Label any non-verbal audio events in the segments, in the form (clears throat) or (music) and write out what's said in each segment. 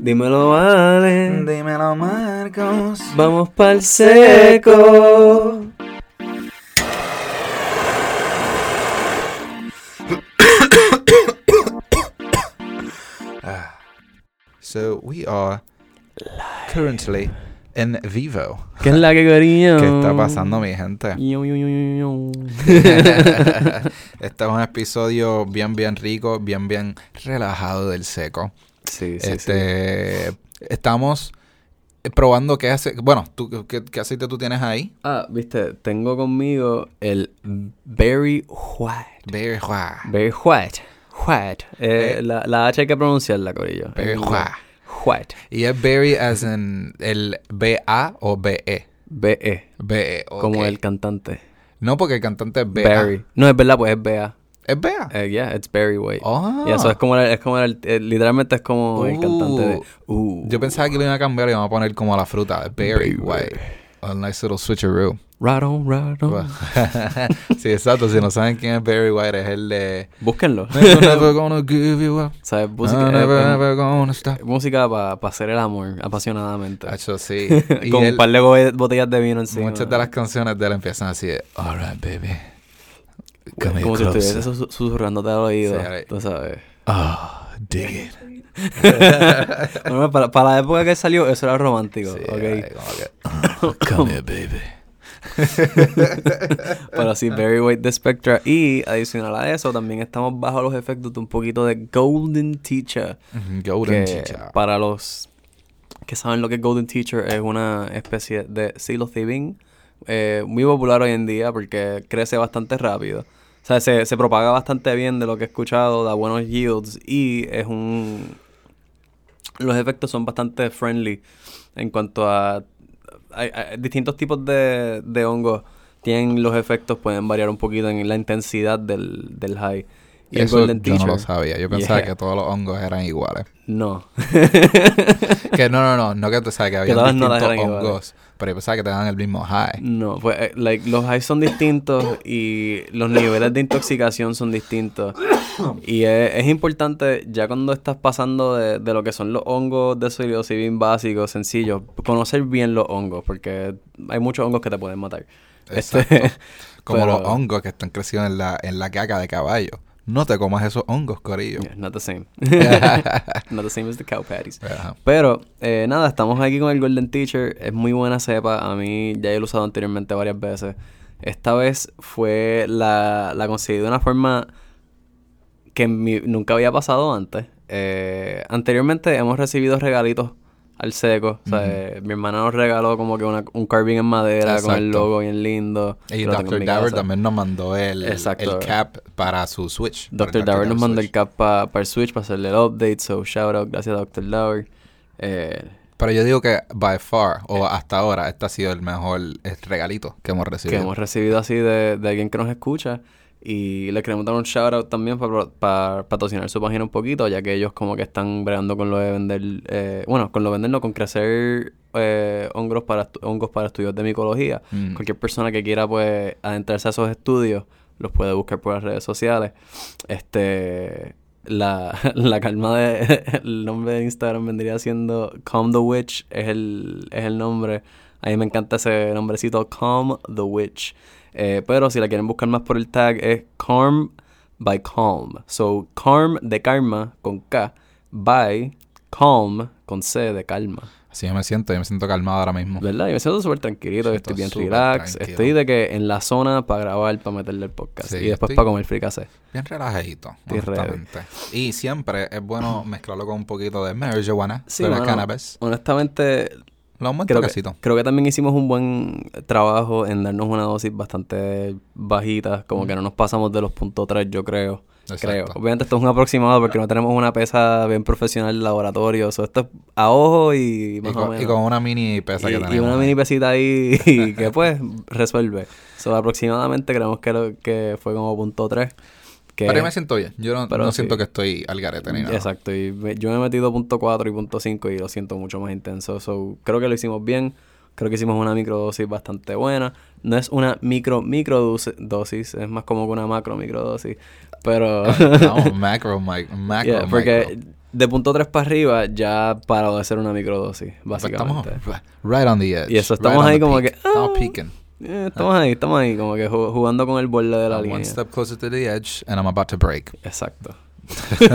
Dímelo, vale. Dímelo, Marcos. Vamos pa'l seco. (coughs) So we are currently in vivo. ¿Qué es la que cariño? ¿Qué está pasando, mi gente? Yo, yo, yo. este es un episodio bien, bien rico, bien, bien relajado del seco. Sí, sí, sí. este, Estamos probando qué hace. Bueno, ¿tú, qué, qué aceite tú tienes ahí? Ah, viste, tengo conmigo el Berry White. Very Hua. Berry White. White. Eh, Eh. la, la H hay que pronunciarla, Corillo. Berry Hua. White. Y es berry as en el B-A o B-E. B-E. B-E. Como el cantante. No, porque el cantante es B-A. Berry. No, es verdad, pues es B-A. ¿Es B-A? Eh, yeah, it's Berry White. Oh. Y eso es como, el- es como el, eh, literalmente es como el cantante de... Uh, Yo pensaba que lo iban a cambiar y iban a poner como la fruta. Berry. white. A nice little switcheroo. right on, right on. (laughs) Sí, exacto. Si no saben quién es Barry White, es el de... Búsquenlo. Never, never (laughs) gonna give you up. ¿Sabes? Música, eh, música para hacer el amor apasionadamente. Hacho, sí. (laughs) Con un par de bo- botellas de vino encima. muchas de las canciones de él empiezan así de... Alright, baby. Come Como si estuviese sus- susurrándote al oído. Sí. Tú sabes. Oh, dig it. (laughs) Bueno, para, para la época que salió, eso era romántico. Sí, ok. que, Come here, baby. (laughs) Pero sí, Very White de Spectra. Y adicional a eso, también estamos bajo los efectos de un poquito de Golden Teacher. Golden que chicha. para los que saben lo que es Golden Teacher es una especie de psilocybin eh, muy popular hoy en día porque crece bastante rápido. O sea, se, se propaga bastante bien de lo que he escuchado, da buenos yields y es un... Los efectos son bastante friendly en cuanto a... distintos tipos de, de hongos tienen los efectos, pueden variar un poquito en la intensidad del, del high. Y el Eso Golden yo no lo sabía. Yo pensaba Yeah. que todos los hongos eran iguales. No. (laughs) Que no, no, no. No que tú sabes que había no distintos iguales. hongos. Pero yo pensaba que te dan el mismo high. No, pues eh, like, los highs son distintos y los niveles de intoxicación son distintos. Y es, es importante, ya cuando estás pasando de, de lo que son los hongos de psilocibin básicos, sencillos, conocer bien los hongos, porque hay muchos hongos que te pueden matar. Este, Exacto. (laughs) Como pero- los hongos que están creciendo en la, en la caca de caballo. No te comas esos hongos, corillo. Yeah, not the same. (laughs) (laughs) not the same as the cow patties. Ajá. Pero, eh, nada, estamos aquí con el Golden Teacher. Es muy buena cepa. A mí ya he usado anteriormente varias veces. Esta vez fue la, la conseguí de una forma que mi- nunca había pasado antes. Eh, anteriormente hemos recibido regalitos al seco. O sea, eh, mi hermana nos regaló como que una- un carving en madera con el logo bien lindo. Y que Dr. Daver también nos mandó el, el cap para su Switch. Dr. Dower nos mandó el cap para el Switch para hacerle el update. So, shout out. Gracias, Dr. Dower. Eh, Pero yo digo que by far, o hasta ahora, este ha sido el mejor eh, regalito que hemos que recibido. hemos recibido así de, de alguien que nos escucha. Y le queremos dar un shout out también para patrocinar su página un poquito, ya que ellos como que están bregando con lo de vender, eh, bueno, con lo de vender, no, con crecer eh, hongos, para hongos para estudios de micología. Mm. Cualquier persona que quiera pues adentrarse a esos estudios, los puede buscar por las redes sociales. Este, la, (laughs) la calma de, (laughs) el nombre de Instagram vendría siendo Calm the Witch, es el, es el nombre. A mí me encanta ese nombrecito, Calm the Witch. Eh, pero si la quieren buscar más por el tag es Calm by Calm. So, Calm de karma con K, by Calm con C de calma. Así yo me siento, yo me siento calmado ahora mismo. ¿Verdad? Yo me siento súper tranquilito, estoy bien relax. tranquilo. Estoy de que en la zona para grabar, para meterle el podcast. Sí, y después para comer fricase. Bien relajadito, honestamente. Y siempre es bueno mezclarlo con un poquito de marijuana, Sí, de mano, cannabis. Honestamente, Lo aumenta creo que, casito. creo que también hicimos un buen trabajo en darnos una dosis bastante bajita. Como que no nos pasamos de los puntos 3, yo creo. Creo. Obviamente esto es un aproximado porque no tenemos una pesa bien profesional de laboratorio. So, esto es a ojo y Y más o con, menos. y con una mini pesa Y- que y tenemos. una ahí. mini pesita ahí (laughs) y que pues resuelve. So, aproximadamente creemos que, lo, que fue como punto 3. Que, Pero yo me siento bien. Yo no, Pero no sí. siento que estoy al garete ni nada. Exacto. Y yo me he metido punto 4 y punto 5 y lo siento mucho más intenso. So, creo que lo hicimos bien. Creo que hicimos una microdosis bastante buena. No es una micro microdosis, dosis, es más como una macro microdosis. Pero (laughs) No, macro, mic- macro, Yeah, porque micro. de punto 3 para arriba ya paró de ser una microdosis, Pues estamos básicamente. right on the edge. Y eso, right estamos on ahí como peak. que, Estamos ah. peaking. Eh, estamos ahí, estamos ahí, como que ju- jugando con el borde de la I'm línea. one step closer to the edge and I'm about to break. Exacto. (laughs)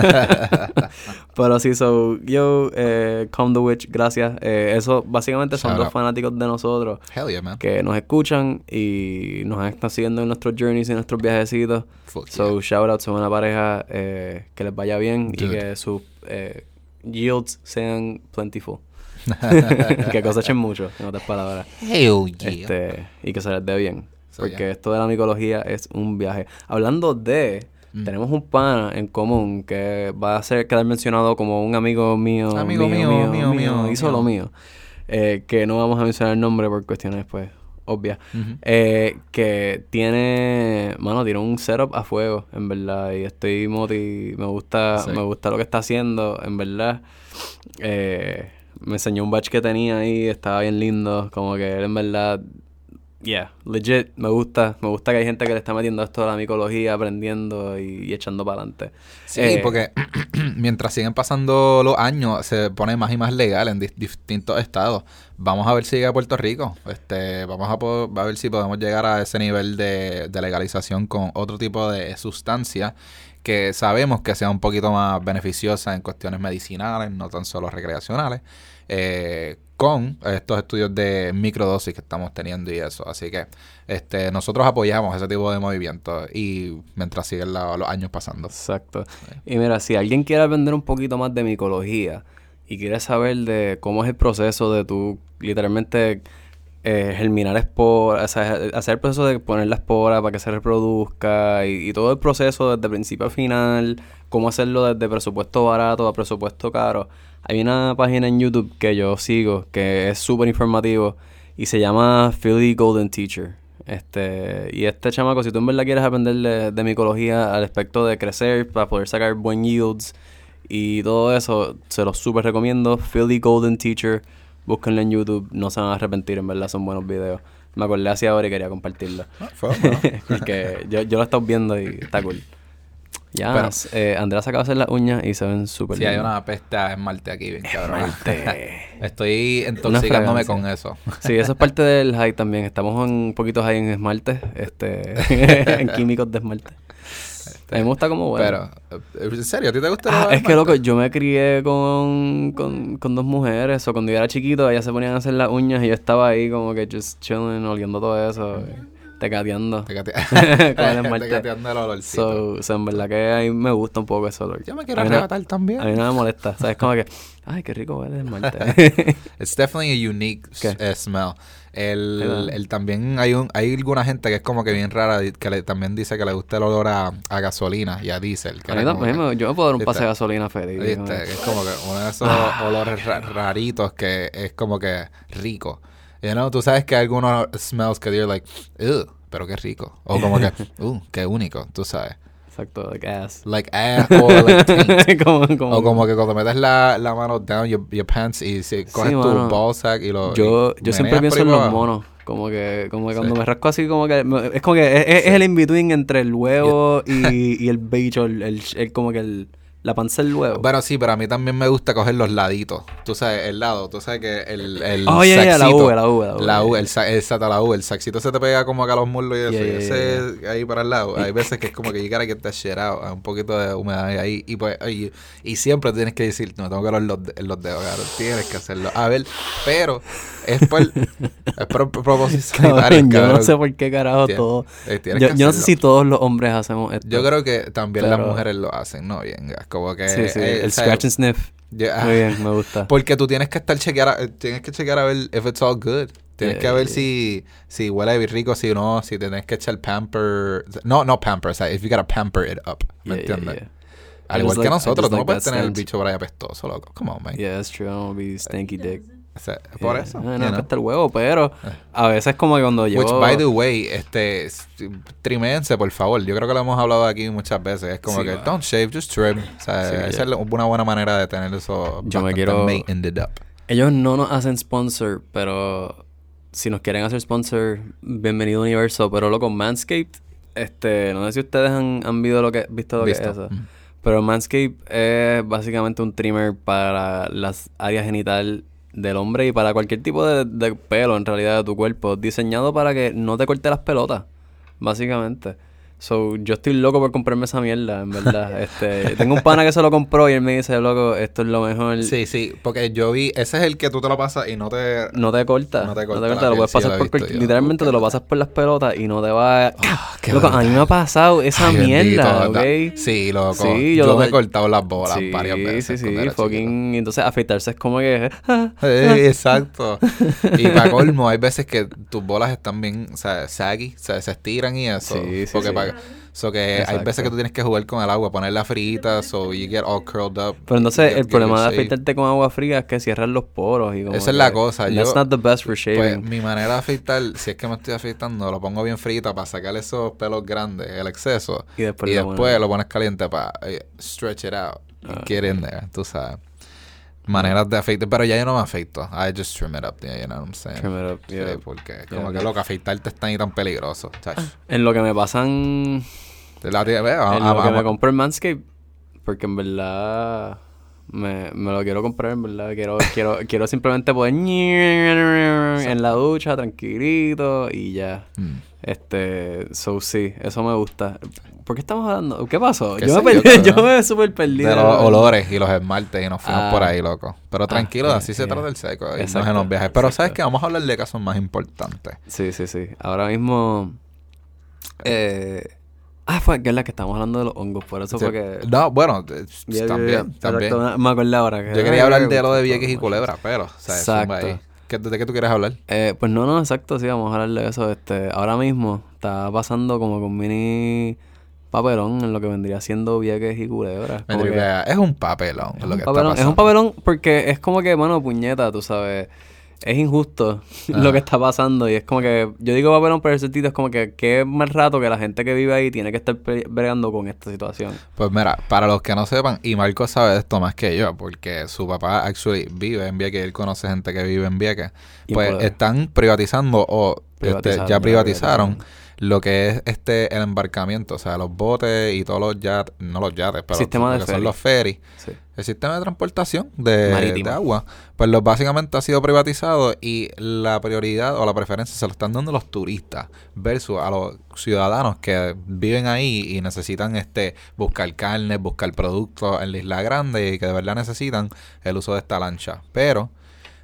Pero sí, so, yo, eh, Calm the Witch, gracias. Eh, eso básicamente son Shout dos out. fanáticos de nosotros Hell yeah, man. que nos escuchan y nos están siguiendo en nuestros journeys y nuestros viajecitos. Fuck So, shout out, son una pareja eh, que les vaya bien y Dude. que sus eh, yields sean plentiful. (laughs) que cosechen mucho, en otras palabras. yeah. Hell yeah. Este, y que se les dé bien. So, porque yeah. esto de la micología es un viaje. Hablando de, Mm. tenemos un pana en común que va a ser quedar mencionado como un amigo mío. Amigo mío, mío, mío, Hizo mío. lo mío. Eh, que no vamos a mencionar el nombre por cuestiones, pues, obvias. Eh, que tiene, mano, tiene un setup a fuego, en verdad. Y estoy moti, me gusta, Sí. me gusta lo que está haciendo, en verdad. Eh, me enseñó un batch que tenía ahí, estaba bien lindo. Como que él en verdad, yeah, legit, me gusta. Me gusta que hay gente que le está metiendo esto a la micología, aprendiendo y, y echando para adelante. Sí, Eh, porque (clears throat) mientras siguen pasando los años, se pone más y más legal en dis- distintos estados. Vamos a ver si llega a Puerto Rico. Este, vamos a ver si podemos llegar a ese nivel de, de legalización con otro tipo de sustancia que sabemos que sea un poquito más beneficiosa en cuestiones medicinales, no tan solo recreacionales, eh, con estos estudios de microdosis que estamos teniendo y eso. Así que este, nosotros apoyamos ese tipo de movimientos y mientras siguen los años pasando. Exacto. Y mira, si alguien quiere aprender un poquito más de micología y quiere saber de cómo es el proceso de tú literalmente eh, germinar esporas, hacer el proceso de poner la espora para que se reproduzca y, y todo el proceso desde principio a final, cómo hacerlo desde presupuesto barato a presupuesto caro. Hay una página en YouTube que yo sigo que es súper informativo y se llama Philly Golden Teacher. Este, y este chamaco, si tú en verdad quieres aprender de, de micología al aspecto de crecer para poder sacar buen yields y todo eso, se los súper recomiendo. Philly Golden Teacher, búsquenlo en YouTube, no se van a arrepentir, en verdad son buenos videos. Me acordé así ahora y quería compartirlo. (laughs) Porque yo, yo lo he estado viendo y está cool. Ya, Pero- eh, Andrea se acaba de hacer las uñas y se ven súper Sí, hay lindas. una peste a esmalte aquí, bien cabrón. Esmalte. (laughs) Estoy intoxicándome con eso. Sí, eso es parte del high también. Estamos un poquito high en esmalte, este, (laughs) en químicos de esmalte. A mí me gusta como bueno. Pero, eh, ¿en serio? ¿A ti te gusta Ah, es que loco, yo me crié con, con, con dos mujeres. O cuando yo era chiquito, ellas se ponían a hacer las uñas y yo estaba ahí como que just chilling, oliendo todo eso, tecateando. Te cate- (laughs) Con el (laughs) esmalte. te cateando el olorcito. So, so, en verdad que a mí me gusta un poco ese olor. Yo me quiero no- arrebatar también. A mí no me molesta. ¿Sabes? Como que, ay, qué rico huele el esmalte. (laughs) It's definitely a unique eh, smell. El, el también hay un hay alguna gente que es como que bien rara que le, también dice que le gusta el olor a, a gasolina y a diésel. que A mí que- yo me puedo dar un ¿Viste? pase de gasolina feliz. Es como que uno de esos Ah. olores ra- raritos que es como que rico. You know, tú sabes que hay algunos smells que you're like, ugh, pero qué rico. O como que, (laughs) uh, qué único, tú sabes. Exacto, like ass. Like, ah, o like taint. (laughs) como, como, O como que cuando metes la, la mano down your, your pants y si coges tu mano. ball sack y lo. Yo, y yo siempre pienso en los monos. Como que, como que cuando Sí. me rasco así, como que. me- Es como que es, es- es el in-between entre el huevo y, y el bicho, el, el, el- como que el, la panza del huevo. Bueno, sí, pero a mí también me gusta coger los laditos. Tú sabes, el lado. Tú sabes que el. el Oh, yeah, yeah, la V, la V, la V, La U, el, la U. El saxito se te pega como acá a los muslos y eso. Yeah, y ese ahí para el lado. Hay veces que es como que gotta get that shit out. Un poquito de humedad ahí. Y pues, oye, y siempre tienes que decir, no, tengo que los, los dedos, cabrón. Tienes que hacerlo. A ver, pero es por, es por (laughs) sanitarios, yo no sé por qué carajo todo. eh, tienes Yo, que yo no sé si todos los hombres hacemos esto. Yo creo que también las mujeres lo hacen, ¿no? Bien, es como que... Sí, sí, eh, el scratch and sniff. ya- Muy bien, me gusta. Porque tú tienes que estar chequear, a- tienes que chequear a ver if it's all good. Tienes Yeah, que ver yeah. si, si huele bien rico, si no, si tienes que echar pamper. No, no pamper, o sea, if you gotta pamper it up. ¿Me Yeah, yeah, entiendes? yeah. Al igual que like- I nosotros, tú no like puedes tener el bicho por ahí apestoso, loco. Come on, man. Yeah, that's true. I don't wanna be stanky dick. O sea, por Yeah. eso. No, acá está el huevo, pero a veces como que cuando yo... Which, by the way, este, trimense, por favor. Yo creo que lo hemos hablado aquí muchas veces. Es como Sí, que, va. don't shave, just trim. O sea, Sí, esa es una buena manera de tener eso Yo me quiero- made up. Ellos no nos hacen sponsor, pero si nos quieren hacer sponsor, bienvenido universo. Pero loco, Manscaped, este, no sé si ustedes han, han visto lo que, visto lo que es eso. Mm. Pero Manscaped es básicamente un trimmer para las áreas genital del hombre y para cualquier tipo de, de pelo en realidad de tu cuerpo. Diseñado para que no te corte las pelotas, básicamente. So, yo estoy loco por comprarme esa mierda, en verdad. (laughs) este, tengo un pana que se lo compró y él me dice, loco, esto es lo mejor. Sí, sí, porque yo vi, ese es el que tú te lo pasas y no te... No te corta. No te corta No la lo piel, puedes sí, pasar lo por visto. Literalmente te lo pasas por las pelotas y no te va a... qué loco, a mí me ha pasado esa Ay, mierda, bendito, ¿ok? Sí, loco. Sí, yo yo lo- me he cortado las bolas sí, varias veces. Sí, sí, era fucking... Entonces afeitarse es como que... (laughs) Eh, (laughs) exacto. Y para colmo, hay veces que tus bolas están bien, o sea, saggy, o sea, se estiran y eso. Sí, sí, porque sí. So que hay veces que tú tienes que jugar con el agua, ponerla frita, so you get all curled up. Pero entonces Get- el get problema de afeitarte con agua fría es que cierras los poros y como Esa es la cosa, That's yo- not the best for Pues shaving. mi manera de afeitar, si es que me estoy afeitando, lo pongo bien frita para sacar esos pelos grandes, el exceso. y después, y lo después pones. lo pones caliente para stretch it out. Ah, get in there, tú sabes. Maneras de afeitar, pero ya yo no me afeito. I just trim it up, yeah, you know what I'm saying? Trim it up, Sí, yeah. porque como Yeah, que lo que afeitarte es tan y tan peligroso. chach. En lo que me pasan... La tía, en ah, lo que me vamos- compré el Manscaped. Porque en verdad... Me, me lo quiero comprar, en verdad. Quiero, (laughs) quiero, quiero simplemente poder... (laughs) En la ducha, tranquilito y ya. Mm. Este... So, sí. Eso me gusta. ¿Por qué estamos hablando? ¿Qué pasó? ¿Qué Yo me yo, perdí. (laughs) Yo cabrón? me super perdí. de los olores y los esmaltes y nos fuimos Ah. por ahí, loco. Pero tranquilo, Ah, así se trata el seco. Y Exacto, en los viajes. Pero exacto. sabes que vamos a hablar de casos más importantes. Sí, sí, sí. Ahora mismo. Eh, ah, fue que es la que estamos hablando de los hongos, por eso Sí. fue que. No, bueno, eh, también, también. Exacto, me acordé ahora. que- Yo quería hablar de lo de Vieques y Culebra, pero, o sea, Exacto. zumba ahí. ¿Qué- ¿De qué tú quieres hablar? Eh, pues no, no, exacto, sí, vamos a hablar de eso. Este, ahora mismo está pasando como con mini papelón en lo que vendría siendo Vieques y Culebra. Como que-. Es un papelón Es lo un, que papelón, está es un papelón porque es como que, mano, puñeta, tú sabes. Es injusto (laughs) lo Ajá. que está pasando y es como que, yo digo papelón, pero el sentido es como que qué mal rato que la gente que vive ahí tiene que estar bregando con esta situación. Pues mira, para los que no sepan, y Marco sabe de esto más que yo, porque su papá actually vive en Vieques, él conoce gente que vive en Vieques. Pues están privatizando o este, Privatizaron, ya privatizaron. Lo que es este el embarcamiento, o sea, los botes y todos los yates, no los yates, pero Sistema lo que son los ferries. Sí. El sistema de transportación de agua, pues lo, básicamente ha sido privatizado y la prioridad o la preferencia se lo están dando los turistas versus a los ciudadanos que viven ahí y necesitan este buscar carne, buscar productos en la isla grande y que de verdad necesitan el uso de esta lancha. Pero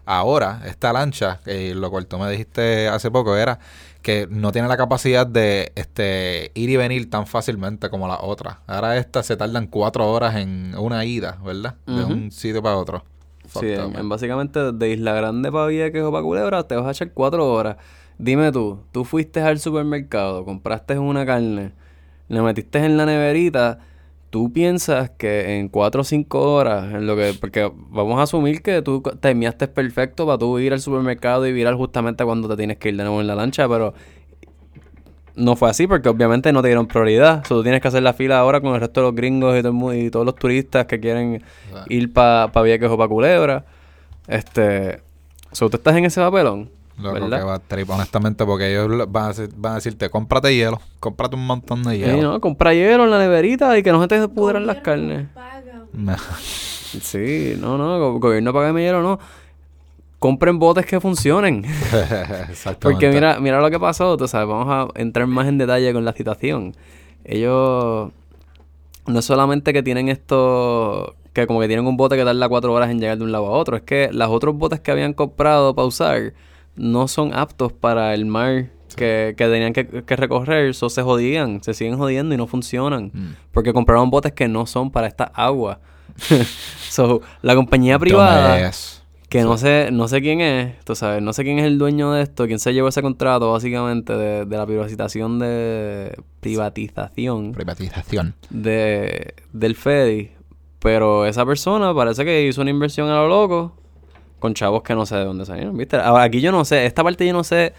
ahora esta lancha, eh, lo cual tú me dijiste hace poco, era que no tiene la capacidad de este ir y venir tan fácilmente como las otras. Ahora estas se tardan cuatro horas en una ida, ¿verdad? De un sitio para otro. Sí, Fucked up, en, básicamente de Isla Grande para Vieques o para Culebra te vas a echar cuatro horas. Dime tú, tú fuiste al supermercado, compraste una carne, le metiste en la neverita, tú piensas que en cuatro o cinco horas, en lo que, porque vamos a asumir que tú terminaste perfecto para tú ir al supermercado y virar justamente cuando te tienes que ir de nuevo en la lancha, pero no fue así porque obviamente no te dieron prioridad. O sea, tú tienes que hacer la fila ahora con el resto de los gringos y, todo el y todos los turistas que quieren O sea, ir para pa Vieques o para Culebra. Este. So, tú estás en ese papelón. ¿Verdad? que va a trip, honestamente, porque ellos lo- van a, decir- van a decirte, cómprate hielo, cómprate un montón de hielo. Sí, no, compra hielo en la neverita y que no se te pudran las carnes. Sí, no, no, go- gobierno paga hielo, no. Compren botes que funcionen. (laughs) (laughs) Exactamente. Porque mira, mira lo que pasó, tú sabes, vamos a entrar más en detalle con la situación. Ellos no es solamente que tienen esto, que como que tienen un bote que tarda cuatro horas en llegar de un lado a otro, es que los otros botes que habían comprado para usar no son aptos para el mar que, que tenían que, que recorrer, eso se jodían, se siguen jodiendo y no funcionan. Mm. Porque compraron botes que no son para esta agua. (laughs) so, la compañía privada que no sé, no sé quién es, tú sabes, no sé quién es el dueño de esto, quién se llevó ese contrato básicamente de, de la privatización de privatización Privatización. de del Fedi, pero esa persona parece que hizo una inversión a lo loco con chavos que no sé de dónde salieron, ¿viste? Aquí yo no sé, esta parte yo no sé,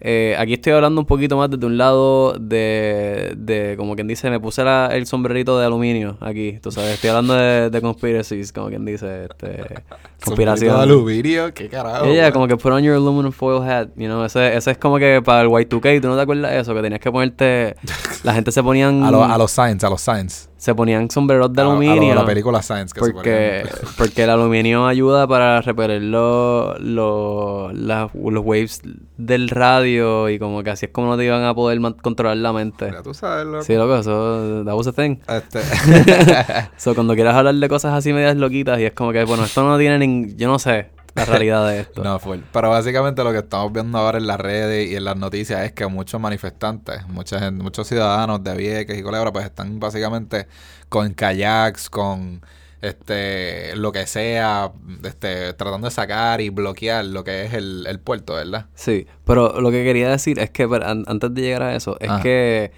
eh, aquí estoy hablando un poquito más desde un lado de, de como quien dice, me puse la- el sombrerito de aluminio aquí, tú sabes, estoy hablando de, de conspiracies, como quien dice, este, (laughs) conspiración. De aluminio, qué carajo. Ella, man. como que put on your aluminum foil hat, you know, ese, ese es como que para el Y2K, ¿tú no te acuerdas de eso? Que tenías que ponerte, (laughs) la gente se ponían... A, los a los signs, a los signs. Se ponían sombreros de A- a lo aluminio. la película Science que porque, porque el aluminio ayuda para repeler lo- lo- los waves del radio y como que así es como no te iban a poder controlar la mente. Ya tú sabes, loco. Sí, loco, eso, that was a thing. Este, (laughs) So, cuando quieras hablar de cosas así medias loquitas y es como que, bueno, esto no tiene ni... Yo no sé la realidad de esto. no full. Pero básicamente lo que estamos viendo ahora en las redes y en las noticias es que muchos manifestantes, mucha gente, muchos ciudadanos de Vieques y Culebra, pues están básicamente con kayaks, con este lo que sea, este tratando de sacar y bloquear lo que es el, el puerto, ¿verdad? Sí, pero lo que quería decir es que pero, an- antes de llegar a eso, es Ajá. que,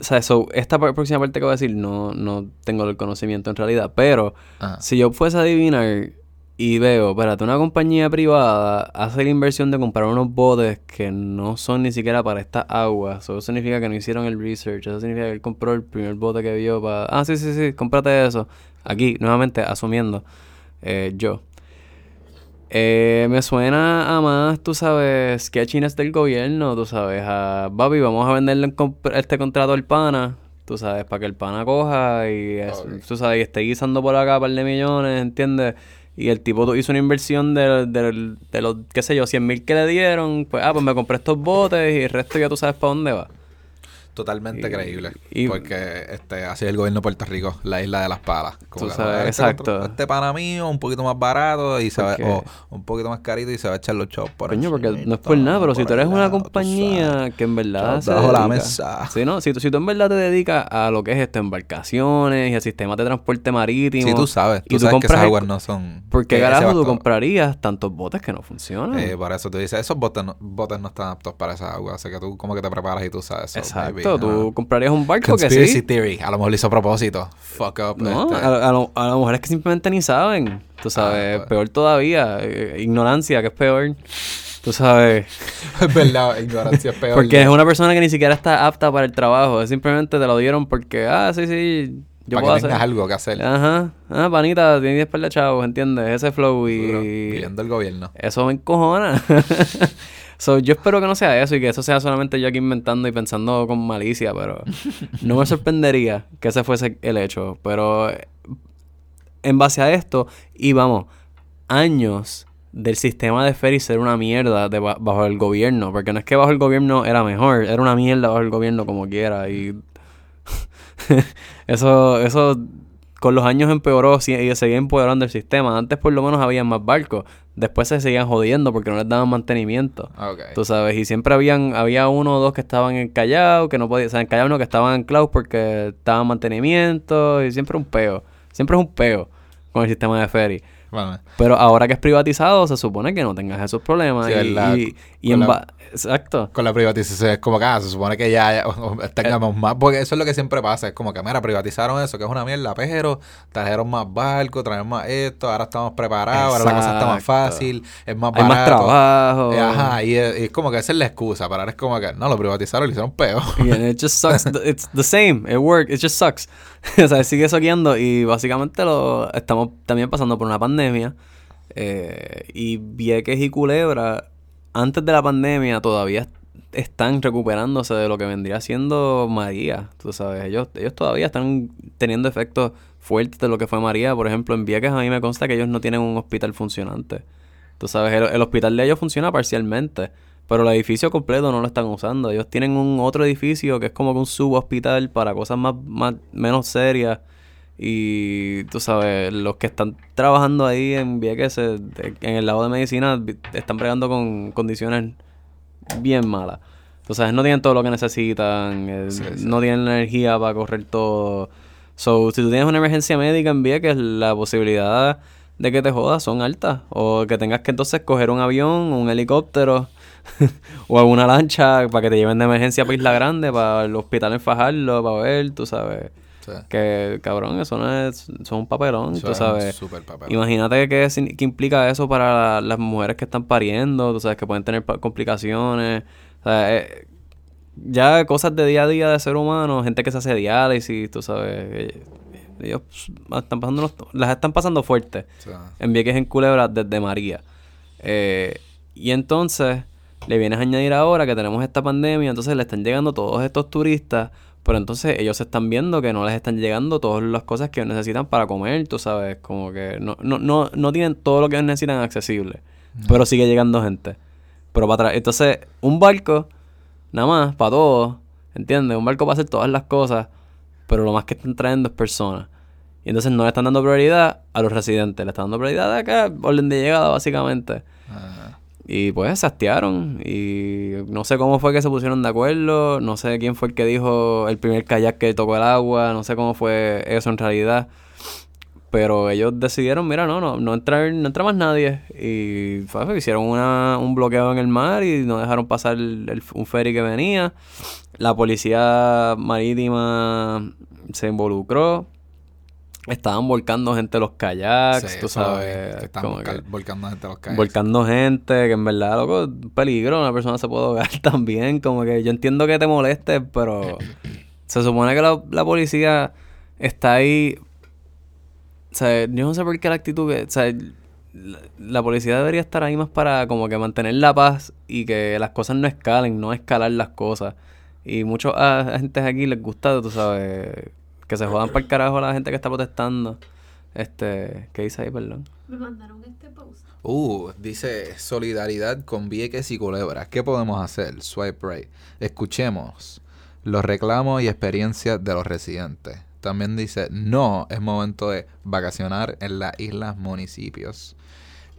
o sea, so, esta próxima parte que voy a decir no, no tengo el conocimiento en realidad, pero Ajá. si yo fuese a adivinar y veo, espérate, una compañía privada hace la inversión de comprar unos botes que no son ni siquiera para estas aguas, so, eso significa que no hicieron el research, eso significa que él compró el primer bote que vio para, ah, sí, sí, sí, cómprate eso. Aquí, nuevamente, asumiendo, eh, yo. Eh, me suena a más, tú sabes, sketchiness del gobierno, tú sabes, a Babi, vamos a venderle este contrato al pana, tú sabes, para que el pana coja y, es- tú sabes, y esté guisando por acá un par de millones, ¿entiendes? Y el tipo hizo una inversión de, de, de los, qué sé yo, 100 mil que le dieron, pues, ah, pues me compré estos botes y el resto ya tú sabes para dónde va. Totalmente Y- creíble. y- porque este, así es el gobierno de Puerto Rico, la isla de las palas. Tú que, sabes, este exacto. contra- Este pana mío, un poquito más barato y se va, Porque- o un poquito más carito y se va a echar los chops por Coño, porque no es por nada, pero si tú eres una tú compañía que en verdad se la mesa. Sí, no, si tú, si tú en verdad te dedicas a lo que es esto, embarcaciones y a sistemas de transporte marítimo. Sí, tú sabes. Tú y tú sabes que compras esas el- aguas no son... ¿Por qué que ese carajo tú comprarías tantos botes que no funcionan? Eh, por eso tú dices, esos botes no, botes no están aptos para esas aguas. Así que tú como que te preparas y tú sabes. so, Exacto, baby, tú ah. comprarías un barco que Conspiracy sí. theory. A lo mejor lo hizo a propósito. Fuck up. No, este. a, a lo, a lo mejor es que simplemente ni saben. Tú sabes, pues. peor todavía. eh, ignorancia, que es peor. Tú sabes. (laughs) es verdad, ignorancia es peor. Porque es una persona que ni siquiera está apta para el trabajo. Simplemente te lo dieron porque, ah, sí, sí, yo para puedo que hacer. tengas algo que hacer. Ajá. Ah, panita, tienes 10 par de chavos, ¿entiendes? Ese flow y... Duro, Viviendo el gobierno. Eso me encojona. (laughs) so, yo espero que no sea eso y que eso sea solamente yo aquí inventando y pensando con malicia, pero no me sorprendería que ese fuese el hecho. Pero en base a esto, y vamos, años del sistema de ferry ser una mierda de ba- bajo el gobierno, porque no es que bajo el gobierno era mejor, era una mierda bajo el gobierno como quiera y (laughs) eso eso con los años empeoró y seguía empeorando el sistema. Antes por lo menos había más barcos, después se seguían jodiendo porque no les daban mantenimiento. Ok. Tú sabes, y siempre habían, había uno o dos que estaban en Callao, que no podían, o sea, en Callao no, que estaban Cloud porque estaban en mantenimiento, y siempre un peo. Siempre es un peo con el sistema de ferry. Bueno, Pero ahora que es privatizado, se supone que no tengas esos problemas. Sí, y, y, en la- Exacto. con la privatización es como que ah, se supone que ya, ya, tengamos más, porque eso es lo que siempre pasa, es como que mira, privatizaron eso, que es una mierda, pero trajeron más barcos, trajeron más esto, ahora estamos preparados, ahora la cosa está más Exacto. fácil, es más Hay barato. más trabajo. Eh, Ajá, y es, y es como que esa es la excusa, pero ahora es como que no, lo privatizaron y lo hicieron peor. (laughs) And it just sucks. (laughs) It's the same. It works. It just sucks. (laughs) o sea, sigue soqueando y básicamente lo estamos también pasando por una pandemia. eh, y Vieques y Culebra, antes de la pandemia, todavía est- están recuperándose de lo que vendría siendo María. Tú sabes, ellos, ellos todavía están teniendo efectos fuertes de lo que fue María. Por ejemplo, en Vieques a mí me consta que ellos no tienen un hospital funcionante. Tú sabes, el, hospital de ellos funciona parcialmente, pero el edificio completo no lo están usando. Ellos tienen un otro edificio que es como que un subhospital para cosas más menos serias. Y tú sabes, los que están trabajando ahí en Vieques, eh, en el lado de medicina, están bregando con condiciones bien malas. Sabes, no tienen todo lo que necesitan, eh, Sí, sí. no tienen la energía para correr todo. So, si tú tienes una emergencia médica en Vieques, la posibilidad de que te jodas son altas. O que tengas que entonces coger un avión, un helicóptero (laughs) o alguna lancha para que te lleven de emergencia para Isla Grande, para el hospital en Fajardo, para ver, tú sabes. Sí. Que cabrón, eso no es, es un papelón, Eso tú sabes. súper papel. Imagínate qué, implica eso para las mujeres que están pariendo, tú sabes, que pueden tener complicaciones. O sea, eh, ya cosas de día a día de ser humano, gente que se hace diálisis, tú sabes. eh, Ellos están pasando los- las están pasando fuerte sea, en Vieques en Culebra desde María. Eh, y entonces le vienes a añadir ahora que tenemos esta pandemia, entonces le están llegando todos estos turistas Pero entonces ellos están viendo que no les están llegando todas las cosas que necesitan para comer, tú sabes, como que no, no, no, no tienen todo lo que necesitan accesible. Pero sigue llegando gente. Pero para atrás. Entonces, un barco, nada más, para todos, ¿entiendes? Un barco para hacer todas las cosas, pero lo más que están trayendo es personas. Y entonces no le están dando prioridad a los residentes, le están dando prioridad a acá, orden de llegada, básicamente. Y pues se hastiaron. Y no sé cómo fue que se pusieron de acuerdo. No sé quién fue el que dijo el primer kayak que tocó el agua. No sé cómo fue eso en realidad. Pero ellos decidieron, mira, no, no, no entrar, no entra más nadie. Y fue, hicieron una, un bloqueo en el mar y no dejaron pasar el- el- un ferry que venía. La policía marítima se involucró. Estaban volcando gente los kayaks, sí, tú sabes. que volca- que- volcando gente a los calles. volcando gente, que en verdad, loco, peligro, una persona se puede ahogar (laughs) también, como que yo entiendo que te moleste, pero (coughs) se supone que la, la policía está ahí, o sea, yo no sé por qué la actitud que, o sea, la, la policía debería estar ahí más para como que mantener la paz y que las cosas no escalen, no escalar las cosas. Y muchos a, a gente aquí les gusta, tú sabes, que se jodan para el carajo a la gente que está protestando. Este, ¿qué dice ahí, perdón? Me mandaron este post. Uh, dice solidaridad con Vieques y Culebra. ¿Qué podemos hacer? Swipe right. Escuchemos los reclamos y experiencias de los residentes. También dice, no es momento de vacacionar en las islas municipios.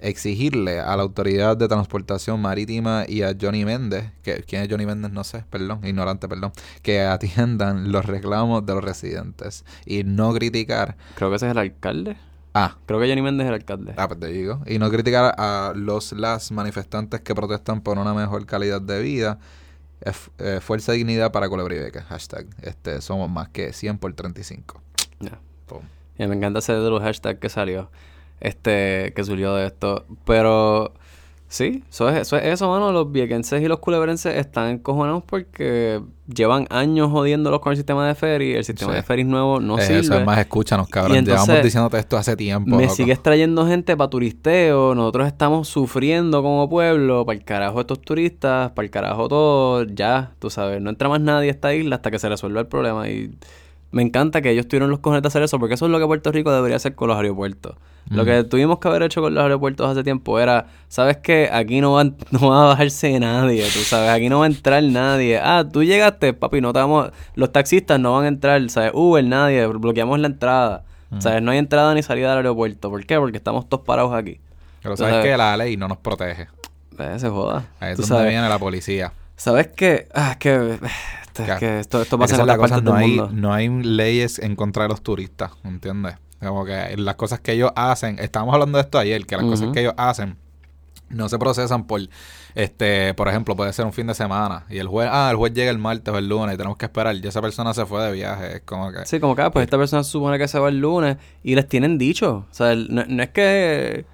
Exigirle a la Autoridad de Transportación Marítima y a Johnny Méndez, que quién es Johnny Méndez no sé, perdón, ignorante, perdón, que atiendan los reclamos de los residentes y no criticar Creo que ese es el alcalde. ah, Creo que Johnny Méndez es el alcalde. Ah, pues te digo. Y no criticar a los las manifestantes que protestan por una mejor calidad de vida. Ef- eh, fuerza y dignidad para Culebribeca. Hashtag. Este, somos más que 100 por 35. Ya. Pum. Y me encanta ese de los hashtags que salió. Este, que surgió de esto. Pero, sí, eso es eso, es eso mano. Los viequenses y los culebrenses están encojonados porque llevan años jodiéndolos con el sistema de ferry. El sistema Sí. de ferries nuevo no Eh, sirve. Eso es más, escúchanos, cabrón. Entonces, Llevamos diciéndote esto hace tiempo. Me loco. sigues trayendo gente para turisteo. Nosotros estamos sufriendo como pueblo. Para el carajo estos turistas. Para el carajo todo. Ya, tú sabes. No entra más nadie a esta isla hasta que se resuelva el problema. Y me encanta que ellos tuvieron los cojones de hacer eso. Porque eso es lo que Puerto Rico debería hacer con los aeropuertos. Lo que tuvimos que haber hecho con los aeropuertos hace tiempo era... ¿Sabes qué? Aquí no va, (laughs) no va a bajarse nadie, tú sabes. Aquí no va a entrar nadie. Ah, tú llegaste, papi, no te vamos... Los taxistas no van a entrar, ¿sabes? Uber, nadie. Bloqueamos la entrada. ¿Sabes? No hay entrada ni salida del aeropuerto. ¿Por qué? Porque estamos todos parados aquí. Pero sabes sabes. que la ley no nos protege. Eh, se joda. Ahí es donde sabes. viene la policía. ¿Sabes qué? Ah, es que... eh, Esto, es que esto, esto Es pasa en la cosa, no del hay, mundo. no hay leyes en contra de los turistas, ¿entiendes? Como que las cosas que ellos hacen, estábamos hablando de esto ayer, que las cosas que ellos hacen no se procesan por, este, por ejemplo, puede ser un fin de semana y el juez, ah, el juez llega el martes o el lunes y tenemos que esperar, ya esa persona se fue de viaje, es como que... Sí, como que, ah, pues esta persona se supone que se va el lunes y les tienen dicho. O sea, no, no es que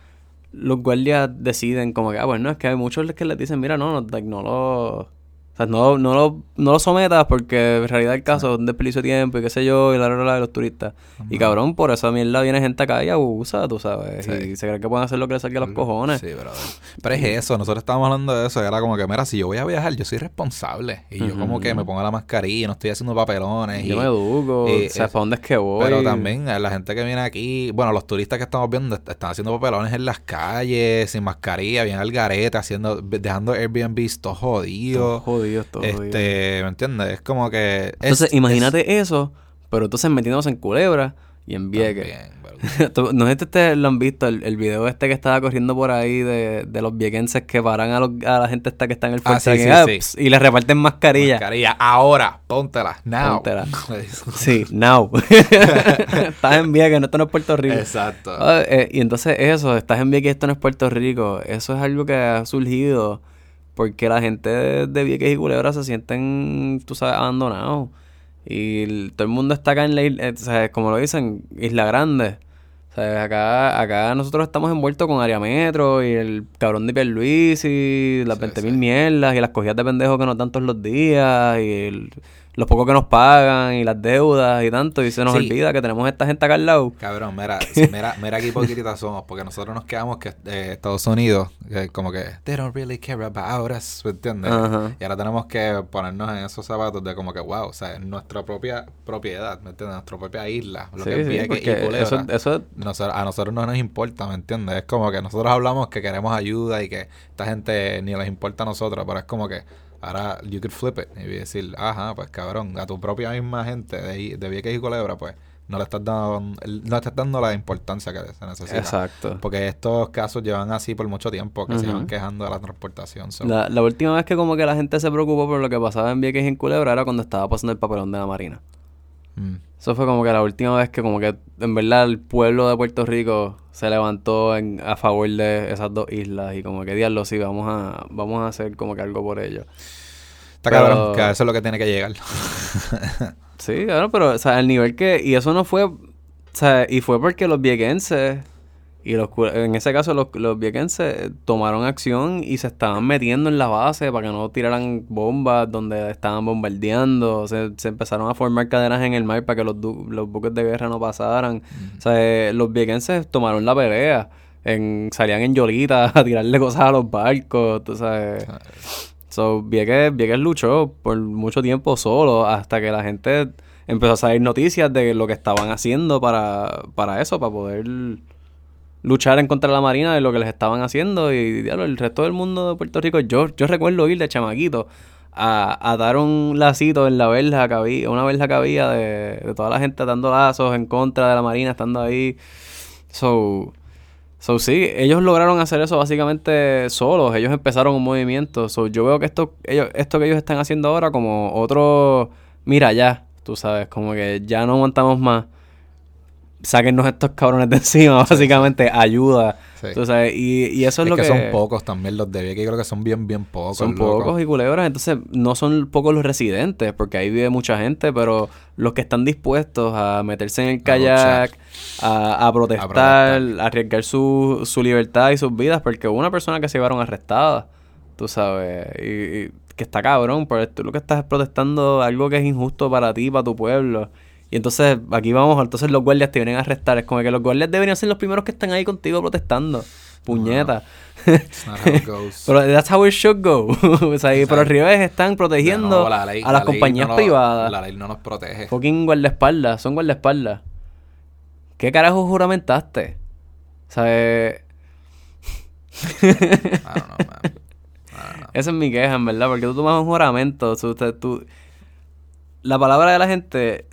los guardias deciden como que, ah, pues no, es que hay muchos que les dicen, mira, no, no, no lo... O sea, no, no, lo, no lo sometas porque en realidad el caso es un desperdicio de tiempo y qué sé yo, y la hora de los turistas. Y cabrón, por eso a mí lado viene gente acá y abusa, tú sabes. Sí. Y se cree que pueden hacer lo que les saque a los cojones. Sí, brother. Pero es eso, nosotros estábamos hablando de eso, y era como que, mira, si yo voy a viajar, yo soy responsable. Y yo como que me pongo la mascarilla, no estoy haciendo papelones. Yo y- me educo, y o sea, es- ¿para dónde es que voy? Pero también eh, la gente que viene aquí, bueno, los turistas que estamos viendo est- están haciendo papelones en las calles, sin mascarilla, bien al garete, haciendo, dejando Airbnb todo jodido. Todo jodido, jodido. este, ¿me entiendes? Es como que... es- Entonces, es- imagínate eso, pero entonces metiéndose en Culebra y en Vieques. (laughs) No sé si ustedes lo han visto, el, el video este que estaba corriendo por ahí de, de los viequenses que paran a, los, a la gente esta que está en el Ah, fuerte ah, sí, sí. ps, y le reparten mascarilla. Mascarilla, ahora, póntela, now. Póntela. (laughs) Sí, now. (laughs) estás en Vieques, no, esto no es Puerto Rico. Exacto. Ah, eh, y entonces eso, estás en Vieques, esto no es Puerto Rico. Eso es algo que ha surgido porque la gente de, de Vieques y Culebra se sienten, tú sabes, abandonados. Y el- todo el mundo está acá en la isla, eh, como lo dicen, Isla Grande. O sea, acá, acá nosotros estamos envueltos con Área Metro y el cabrón de Pierluisi, las Sí, 20.000 sí. mierdas y las cogidas de pendejos que nos dan todos los días y el- los pocos que nos pagan y las deudas y tanto, y se nos olvida que tenemos esta gente acá al lado. Cabrón, mira, mira, mira qué hipócritas (laughs) somos, porque nosotros nos quedamos que eh, Estados Unidos, como que, they don't really care about us, ¿me entiendes? Y ahora tenemos que ponernos en esos zapatos de como que, wow, o sea, es nuestra propia propiedad, ¿me entiendes? Nuestra propia isla, lo que es y eso, eso... a nosotros no nos importa, ¿me entiendes? Es como que nosotros hablamos que queremos ayuda y que esta gente ni les importa a nosotros, pero es como que Ahora, you could flip it y decir, ajá, pues cabrón, a tu propia misma gente de, de Vieques y Culebra, pues no le estás dando no estás dando la importancia que se necesita. Exacto. Porque estos casos llevan así por mucho tiempo, que se van quejando de la transportación. La, la, última vez que como que la gente se preocupó por lo que pasaba en Vieques y en Culebra era cuando estaba pasando el papelón de la Marina. Mm. Eso fue como que la última vez que como que en verdad el pueblo de Puerto Rico se levantó en, a favor de esas dos islas y como que diablo sí vamos a vamos a hacer como que algo por ello. Está cabrón, que eso es lo que tiene que llegar. sí, claro, pero o sea, el nivel que y eso no fue o sea, y fue porque los viequenses y los, en ese caso los, los viequenses tomaron acción y se estaban metiendo en la base para que no tiraran bombas donde estaban bombardeando. Se, se empezaron a formar cadenas en el mar para que los, los buques de guerra no pasaran. O sea, eh, los viequenses tomaron la pelea. En, salían en yolitas (laughs) a tirarle cosas a los barcos, tú sabes. So, Vieques, Vieques luchó por mucho tiempo solo hasta que la gente empezó a salir noticias de lo que estaban haciendo para, para eso, para poder luchar en contra de la Marina de lo que les estaban haciendo y el resto del mundo de Puerto Rico. Yo, yo recuerdo ir de chamaquito a, dar un lacito en la verja que había, una verja que había de, toda la gente dando lazos en contra de la Marina, estando ahí. So, so sí, ellos lograron hacer eso básicamente solos. Ellos empezaron un movimiento. So, yo veo que esto, ellos, esto que ellos están haciendo ahora como otro, mira ya, tú sabes, como que ya no aguantamos más sáquennos estos cabrones de encima, básicamente, ayuda. y, y, eso es, lo que, que... son pocos también los de que creo que son bien, bien pocos. Son pocos y culebras, entonces no son pocos los residentes, porque ahí vive mucha gente, pero los que están dispuestos a meterse en el kayak, a, protestar, a, arriesgar su, su libertad y sus vidas, porque hubo una persona que se llevaron arrestada, tú sabes, y, que está cabrón, pero tú lo que estás protestando algo que es injusto para ti, para tu pueblo. Y entonces aquí vamos, entonces los guardias te vienen a arrestar. Es como que los guardias deberían ser los primeros que están ahí contigo protestando. Puñeta. (laughs) pero that's how it should go. (laughs) o sea, pero al revés están protegiendo a las compañías privadas. La ley no nos protege. Fucking guardaespaldas, son guardaespaldas. ¿Qué carajo juramentaste? O sea, eh... (laughs) Esa es mi queja, en verdad, porque tú tomas un juramento. tú... La palabra de la gente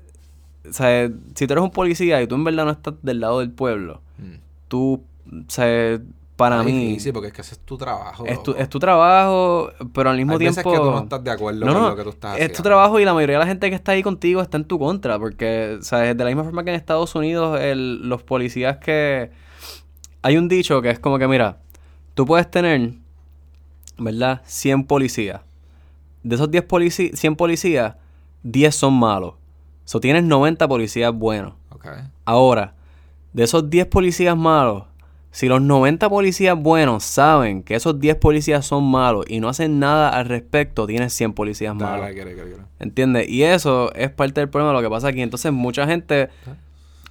o sea, si tú eres un policía y tú en verdad no estás del lado del pueblo, mm. tú, o sea, para mí... Sí, porque es que ese es tu trabajo. Es tu, es tu trabajo, pero al mismo Hay tiempo... Veces que tú no estás de acuerdo con lo que tú estás haciendo. Es tu trabajo y la mayoría de la gente que está ahí contigo está en tu contra, porque, o sea, de la misma forma que en Estados Unidos, el, los policías que... Hay un dicho que es como que, mira, tú puedes tener, ¿verdad? 100 policías. De esos 10 policías, 100 policías, 10 son malos. So tienes 90 policías buenos. Ahora, de esos 10 policías malos, si los 90 policías buenos saben que esos 10 policías son malos y no hacen nada al respecto, tienes 100 policías malos. ¿Entiendes? Y eso es parte del problema de lo que pasa aquí. Entonces, mucha gente,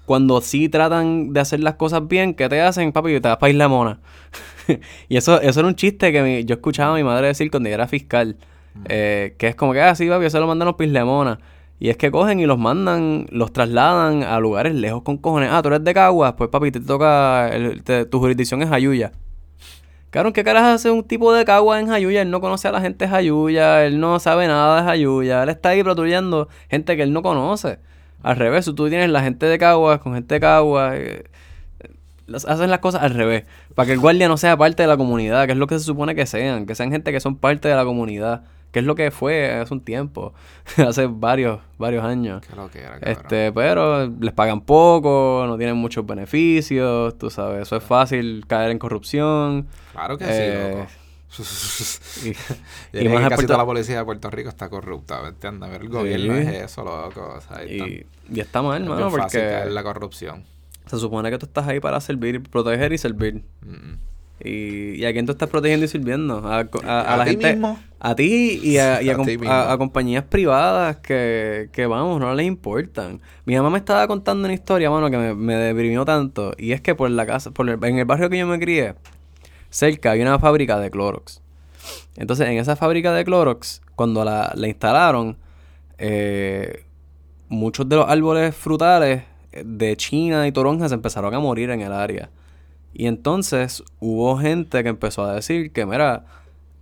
cuando sí tratan de hacer las cosas bien, ¿qué te hacen, papi? Te vas para Isla Mona. (laughs) y eso, eso era un chiste que yo escuchaba a mi madre decir cuando yo era fiscal. Mm. Eh, que es como que, ah, sí, papi, eso lo mandan los Pislemona. Y es que cogen y los mandan, los trasladan a lugares lejos con cojones. Ah, tú eres de Caguas, pues papi, te toca, tu jurisdicción es Jayuya. Claro, ¿qué caras hace un tipo de Caguas en Jayuya? Él no conoce a la gente de él no sabe nada de Jayuya, él está ahí patrullando gente que él no conoce. Al revés, tú tienes la gente de Caguas con gente de Caguas, eh, hacen las cosas al revés, para que el guardia no sea parte de la comunidad, que es lo que se supone que sean, que sean gente que son parte de la comunidad que es lo que fue hace un tiempo, (laughs) hace varios, varios años. este, pero les pagan poco, no tienen muchos beneficios, tú sabes, eso es fácil caer en corrupción. Claro que sí, eh, loco. (laughs) y, (laughs) más casi toda la policía de Puerto Rico está corrupta, ¿me entiendes? El gobierno es eso, loco. y, y, está mal, hermano, porque... la corrupción. Se supone que tú estás ahí para servir, proteger y servir. Y, y a quién tú estás protegiendo y sirviendo. A, a- a ¿A la ti gente. mismo? A ti y a, y ti compañías privadas que, que, vamos, no les importan. Mi mamá me estaba contando una historia, mano, que me, me deprimió tanto. Y es que por la casa, por el- en el barrio que yo me crié, cerca había una fábrica de Clorox. Entonces, en esa fábrica de Clorox, cuando la, la instalaron, eh, muchos de los árboles frutales eh, de China y toronjas empezaron a morir en el área. Y entonces hubo gente que empezó a decir que, mira,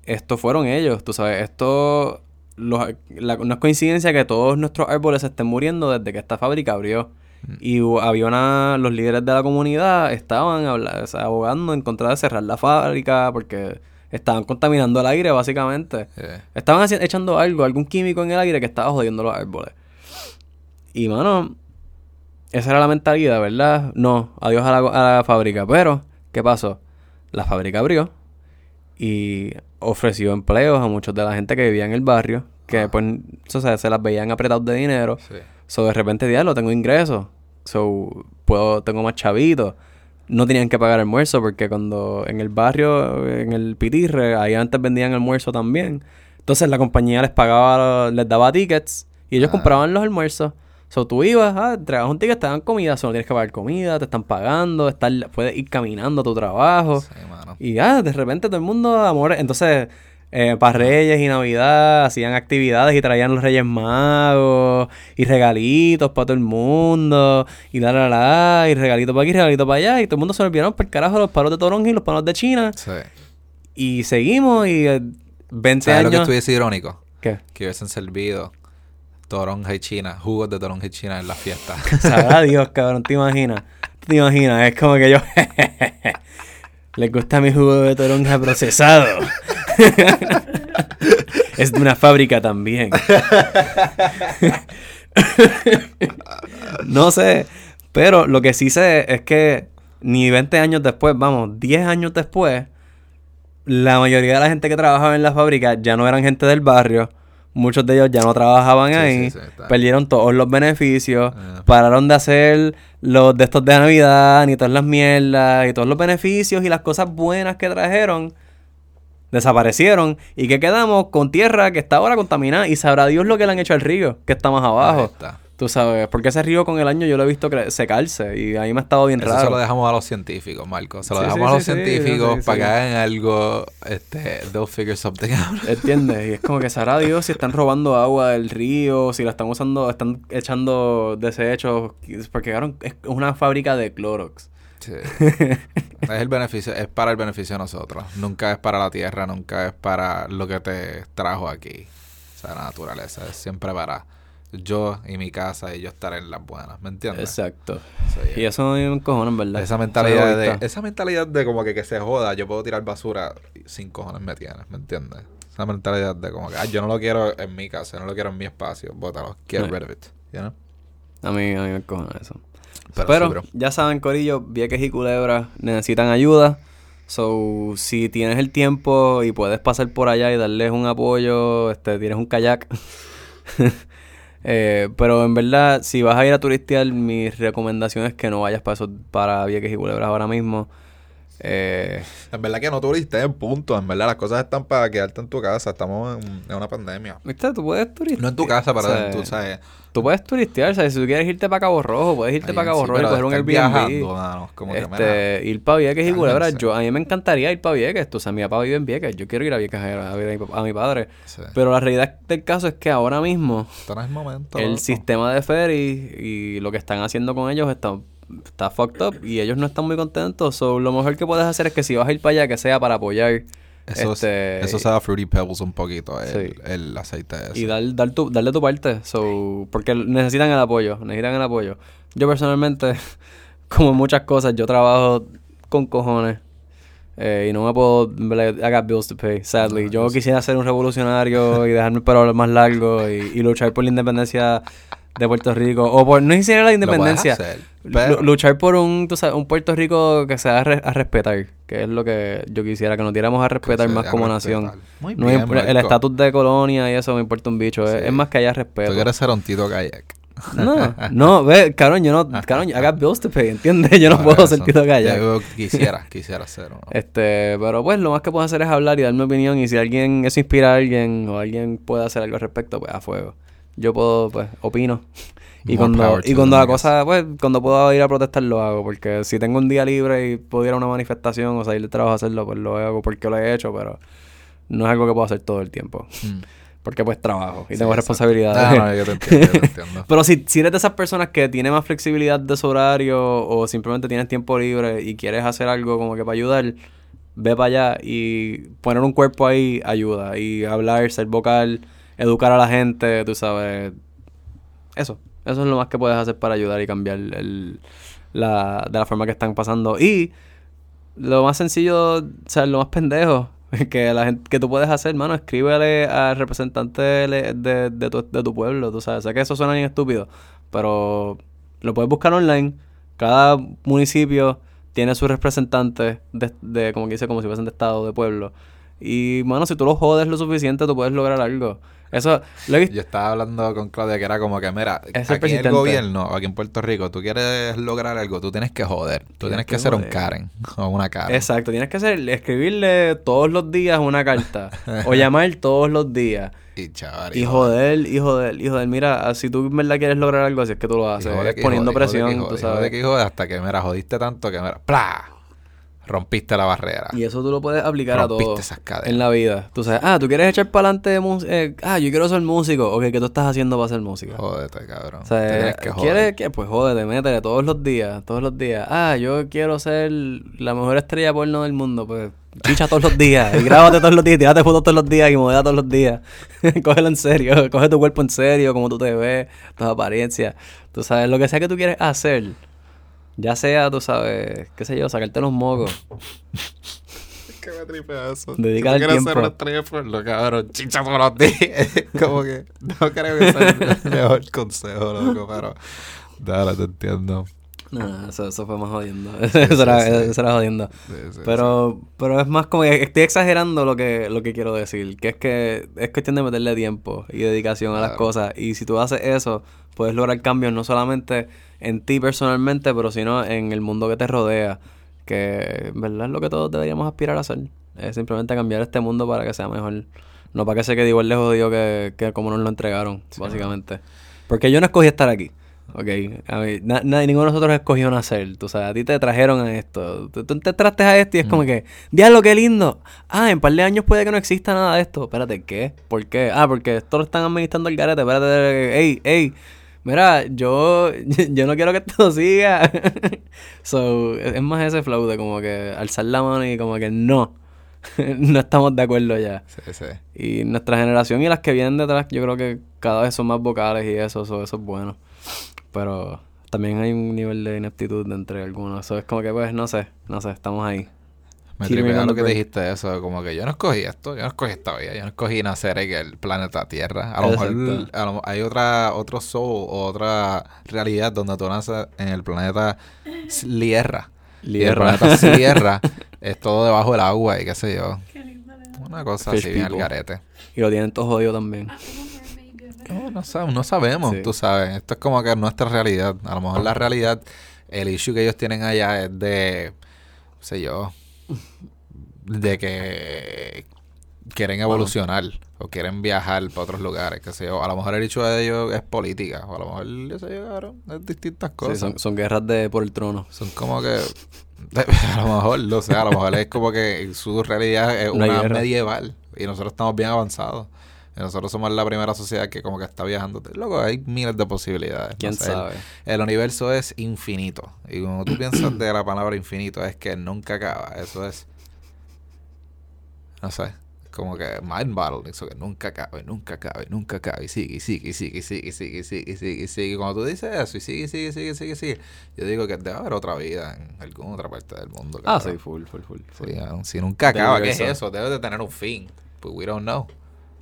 estos fueron ellos, tú sabes, esto los- la- no es coincidencia que todos nuestros árboles se estén muriendo desde que esta fábrica abrió. Y hubo- había una, los líderes de la comunidad estaban habla- o sea, abogando en contra de cerrar la fábrica porque estaban contaminando el aire básicamente. Eh, Estaban echando algo, algún químico en el aire que estaba jodiendo los árboles. Y mano, esa era la mentalidad, ¿verdad? No, adiós a la, a la fábrica. Pero, ¿qué pasó? La fábrica abrió y ofreció empleos a muchos de la gente que vivía en el barrio, que Ah. pues, o sea, se las veían apretados de dinero. sí. So, de repente, diablo, tengo ingresos. So, puedo, tengo más chavitos. No tenían que pagar almuerzo porque cuando en el barrio, en el Pitirre, ahí antes vendían almuerzo también. Entonces la compañía les pagaba, les daba tickets y ellos Ah. compraban los almuerzos. So, tú ibas, ah, entregabas un ticket, te dan comida. So, no tienes que pagar comida, te están pagando, estar, puedes ir caminando a tu trabajo. Sí, mano. Y ya, de repente todo el mundo, amor. Entonces, eh, para Reyes y Navidad hacían actividades y traían los Reyes Magos y regalitos para todo el mundo. Y la, la, la, y regalitos para aquí, regalitos para allá. Y todo el mundo se olvidaron por carajo los palos de Toronja y los palos de China. Sí. Y seguimos y eh, 20 ¿Sabes lo que años. estuviese irónico? ¿Qué? Que hubiesen servido toronja y china, jugos de toronja y china en la fiesta. (laughs) Sabrá Dios, cabrón, ¿te imaginas? ¿Te imaginas? Es como que yo... (laughs) Les gusta mi jugo de toronja procesado. (laughs) es de una fábrica también. no sé, pero lo que sí sé es que ni 20 años después, vamos, 10 años después, la mayoría de la gente que trabajaba en la fábrica ya no eran gente del barrio. Muchos de ellos ya no trabajaban Sí, ahí. sí, sí, está. perdieron todos los beneficios. Ah. Pararon de hacer los de estos de Navidad, ni todas las mierdas, y todos los beneficios y las cosas buenas que trajeron. Desaparecieron. ¿Y que quedamos? Con tierra que está ahora contaminada. Y sabrá Dios lo que le han hecho al río, que está más Ahí abajo. está. Tú sabes, porque ese río con el año yo lo he visto secarse. Y ahí me ha estado bien Eso raro. se lo dejamos a los científicos, Marco. Se lo Sí, dejamos sí, a los sí, científicos para que hagan algo, este, they'll figure something out. (laughs) ¿Entiendes? Y es como que sabrá Dios si están robando agua del río, si la están usando, están echando desechos, porque cabrón, es una fábrica de Clorox. Sí. (laughs) es el beneficio, es para el beneficio de nosotros. Nunca es para la tierra, nunca es para lo que te trajo aquí. O sea, la naturaleza. Es siempre para yo y mi casa y yo estar en las buenas. ¿Me entiendes? Exacto. Y eso me encojonan, ¿verdad? Esa mentalidad de, esa mentalidad de como que, que se joda, yo puedo tirar basura sin cojones me tienes, ¿me entiendes? Esa mentalidad de como que, ah, yo no lo quiero en mi casa, no lo quiero en mi espacio, bótalo, get Right. rid of it, you know? A mí, a mí me encojona eso. Pero Pero, sí, bro. ya saben, Corillo, Vieques y Culebra necesitan ayuda. So, si tienes el tiempo y puedes pasar por allá y darles un apoyo, este, tienes un kayak. (laughs) Eh, pero en verdad, si vas a ir a turistear, mi recomendación es que no vayas para, para Vieques y Culebras ahora mismo. Eh, En verdad que no tuviste en punto, en verdad las cosas están para quedarte en tu casa, estamos en, en una pandemia. ¿Viste? Tú puedes turistear. No en tu casa, pero o sea, tu, ¿sabes? Tú puedes turistear, ¿sabes? Si tú quieres irte para Cabo Rojo, puedes irte para Cabo sí, Rojo y coger un Airbnb. viajando, mano, como que, este, ir para Vieques y cálmense. Yo, a mí me encantaría ir para Vieques. Tú sabes, mi papá vive en Vieques. Yo quiero ir a Vieques a mi- a mi padre. Sí. Pero la realidad del caso es que ahora mismo el momento. el loco. sistema de ferry y lo que están haciendo con ellos está, está fucked up y ellos no están muy contentos. So, lo mejor que puedes hacer es que si vas a ir para allá, que sea para apoyar. Eso, este, eso sabe a Fruity Pebbles un poquito, el, Sí. el aceite ese. Y dar, dar tu, darle tu parte. So, porque necesitan el apoyo. Necesitan el apoyo. Yo personalmente, (laughs) como muchas cosas, yo trabajo con cojones. eh, y no me puedo... I got bills to pay, sadly. No, yo yo sé. quisiera ser un revolucionario y dejarme el pelo más largo y, y luchar por la independencia de Puerto Rico. O por... No quisiera la independencia. hacer, Lu- pero- luchar por un, tú sabes, un Puerto Rico que sea a, re- a respetar. Que es lo que yo quisiera. Que nos diéramos a respetar más como respetar. nación. Muy No bien, imp- el estatus de colonia y eso me importa un bicho. Es, Sí. es más que haya respeto. Tú quieres ser un Tito Kayak. No, (laughs) no, ve, cabrón, yo no, cabrón, I got bills to pay, ¿entiendes? Yo no puedo ser pito callado. Yo quisiera, quisiera hacer uno. Este, pero pues lo más que puedo hacer es hablar y dar mi opinión y si alguien, eso inspira a alguien o alguien puede hacer algo al respecto, pues a fuego. Yo puedo, pues, opino. (laughs) Y More cuando, y cuando la cosa, pues, cuando puedo ir a protestar lo hago, porque si tengo un día libre y puedo ir a una manifestación o salir de trabajo a hacerlo, pues lo hago porque lo he hecho, pero no es algo que puedo hacer todo el tiempo. Mm. (laughs) Porque pues trabajo y Sí, tengo responsabilidades. No, no, yo te entiendo, yo te (laughs) entiendo. Pero si, si eres de esas personas que tiene más flexibilidad de su horario o simplemente tienes tiempo libre y quieres hacer algo como que para ayudar, ve para allá y poner un cuerpo ahí ayuda. Y hablar, ser vocal, educar a la gente, tú sabes. Eso. Eso es lo más que puedes hacer para ayudar y cambiar el, la, de la forma que están pasando. Y lo más sencillo, o sea, lo más pendejo (laughs) que la gente que tú puedes hacer, mano, escríbele al representante de, de, tu, de tu pueblo, tú sabes. Sé que eso suena bien estúpido, pero lo puedes buscar online. Cada municipio tiene sus representantes de, de como que dice, como si fuesen de estado, de pueblo. Y, mano, si tú lo jodes lo suficiente, tú puedes lograr algo. Eso, lo he visto. Yo estaba hablando con Claudia que era como que, mira, Es aquí en el gobierno, aquí en Puerto Rico, tú quieres lograr algo, tú tienes que joder. Tú tienes, Tienes que, que ser un joder. Karen (laughs) o una Karen. Exacto, tienes que hacer, escribirle todos los días una carta (laughs) o llamar todos los días Y chaval. y joder, y joder, y joder. Mira, si tú en verdad quieres lograr algo así es que tú lo haces, es poniendo presión, tú sabes. que jode hasta que, mira, jodiste tanto que, mira, ¡plá! Rompiste la barrera. Y eso tú lo puedes aplicar a Rompiste todo esas cadenas. en la vida. Tú sabes, ah, tú quieres echar para adelante música, ah, yo quiero ser músico. Ok, ¿qué tú estás haciendo para ser músico? Jódete, cabrón. O sea, Te tienes que joder. ¿quieres que Pues jódete, métele todos los días, todos los días. Ah, yo quiero ser la mejor estrella porno del mundo. Pues chicha todos los días, y grábate todos los días, y tírate fotos todos los días y modela todos los días. (laughs) Cógelo en serio, coge tu cuerpo en serio, como tú te ves, tus apariencias. Tú sabes, lo que sea que tú quieres hacer, ya sea, tú sabes, qué sé yo, sacarte los mocos. (laughs) que me tripea eso. Dedicar el tiempo. de porno, cabrón, chicha todos los días. (laughs) Como que no creo que sea el (laughs) mejor consejo, loco, pero... Dale, te entiendo. No, eso, eso fue más jodiendo. Sí, eso, era, sí, eso era jodiendo. Pero, pero es más como que estoy exagerando lo que, lo que quiero decir, que es que es cuestión de meterle tiempo y dedicación a las cosas. Y si tú haces eso, puedes lograr cambios no solamente en ti personalmente, pero sino en el mundo que te rodea. Que en verdad es lo que todos deberíamos aspirar a hacer. Es simplemente cambiar este mundo para que sea mejor. No para que se quede igual de jodido que, que como nos lo entregaron, básicamente. Porque yo no escogí estar aquí. Ok, a mí, na- nadie, ninguno de nosotros escogió nacer, tú sabes, a ti te trajeron a esto, tú, tú te traste a esto y es como que, diablo, qué lindo, ah, en un par de años puede que no exista nada de esto, espérate, ¿qué? ¿Por qué? Ah, porque esto lo están administrando el garete, espérate, ey, ey, mira, yo, (laughs) yo no quiero que esto (laughs) siga, so, es más ese flow de como que alzar la mano y como que no, (laughs) no estamos de acuerdo ya. Sí, sí. Y nuestra generación y las que vienen detrás, yo creo que cada vez son más vocales y eso, eso, eso es bueno. Pero también hay un nivel de ineptitud entre algunos. Eso es como que, pues, no sé, no sé, estamos ahí. Me tripea lo que dijiste eso, como que yo no escogí esto, yo no escogí esta vida, yo no escogí nacer en el planeta Tierra. A lo mejor Exacto. a lo- hay otra, otro soul o otra realidad donde tú naces en el planeta S- Lierra. Y el Lierra. planeta Sierra (laughs) es todo debajo del agua y qué sé yo. Qué lindo Una cosa Fish así bien al garete. Y lo tienen todo jodido también. No, no, sab- no sabemos, Sí. tú sabes. Esto es como que nuestra realidad. A lo mejor la realidad, el issue que ellos tienen allá es de, no sé yo, de que quieren evolucionar o quieren viajar para otros lugares, qué sé yo. A lo mejor el issue de ellos es política, o a lo mejor, sé yo, cabrón, es distintas Sí, cosas. son, son guerras de por el trono. Son como que, (laughs) a lo mejor, no sé, a lo mejor es como que su realidad es (laughs) una medieval y nosotros estamos bien avanzados. Y nosotros somos la primera sociedad que como que está viajando. Loco, hay miles de posibilidades. no ¿Quién sé, el- sabe? El, universo es infinito. Y cuando tú piensas de la palabra infinito es que nunca acaba. Eso es, no sé, como que mind battle. Eso que nunca acaba, y nunca acaba, y nunca acaba. Y sigue, y sigue, y sigue, y sigue, y sigue, y sigue, y sigue, y sigue. Y cuando tú dices eso, y sigue, y sigue, y sigue, y sigue, y sigue, yo digo que debe haber otra vida en alguna otra parte del mundo. Ah, sí, full, full, full. ah, si nunca acaba, ¿qué es eso? Debe de tener un fin. But we don't know.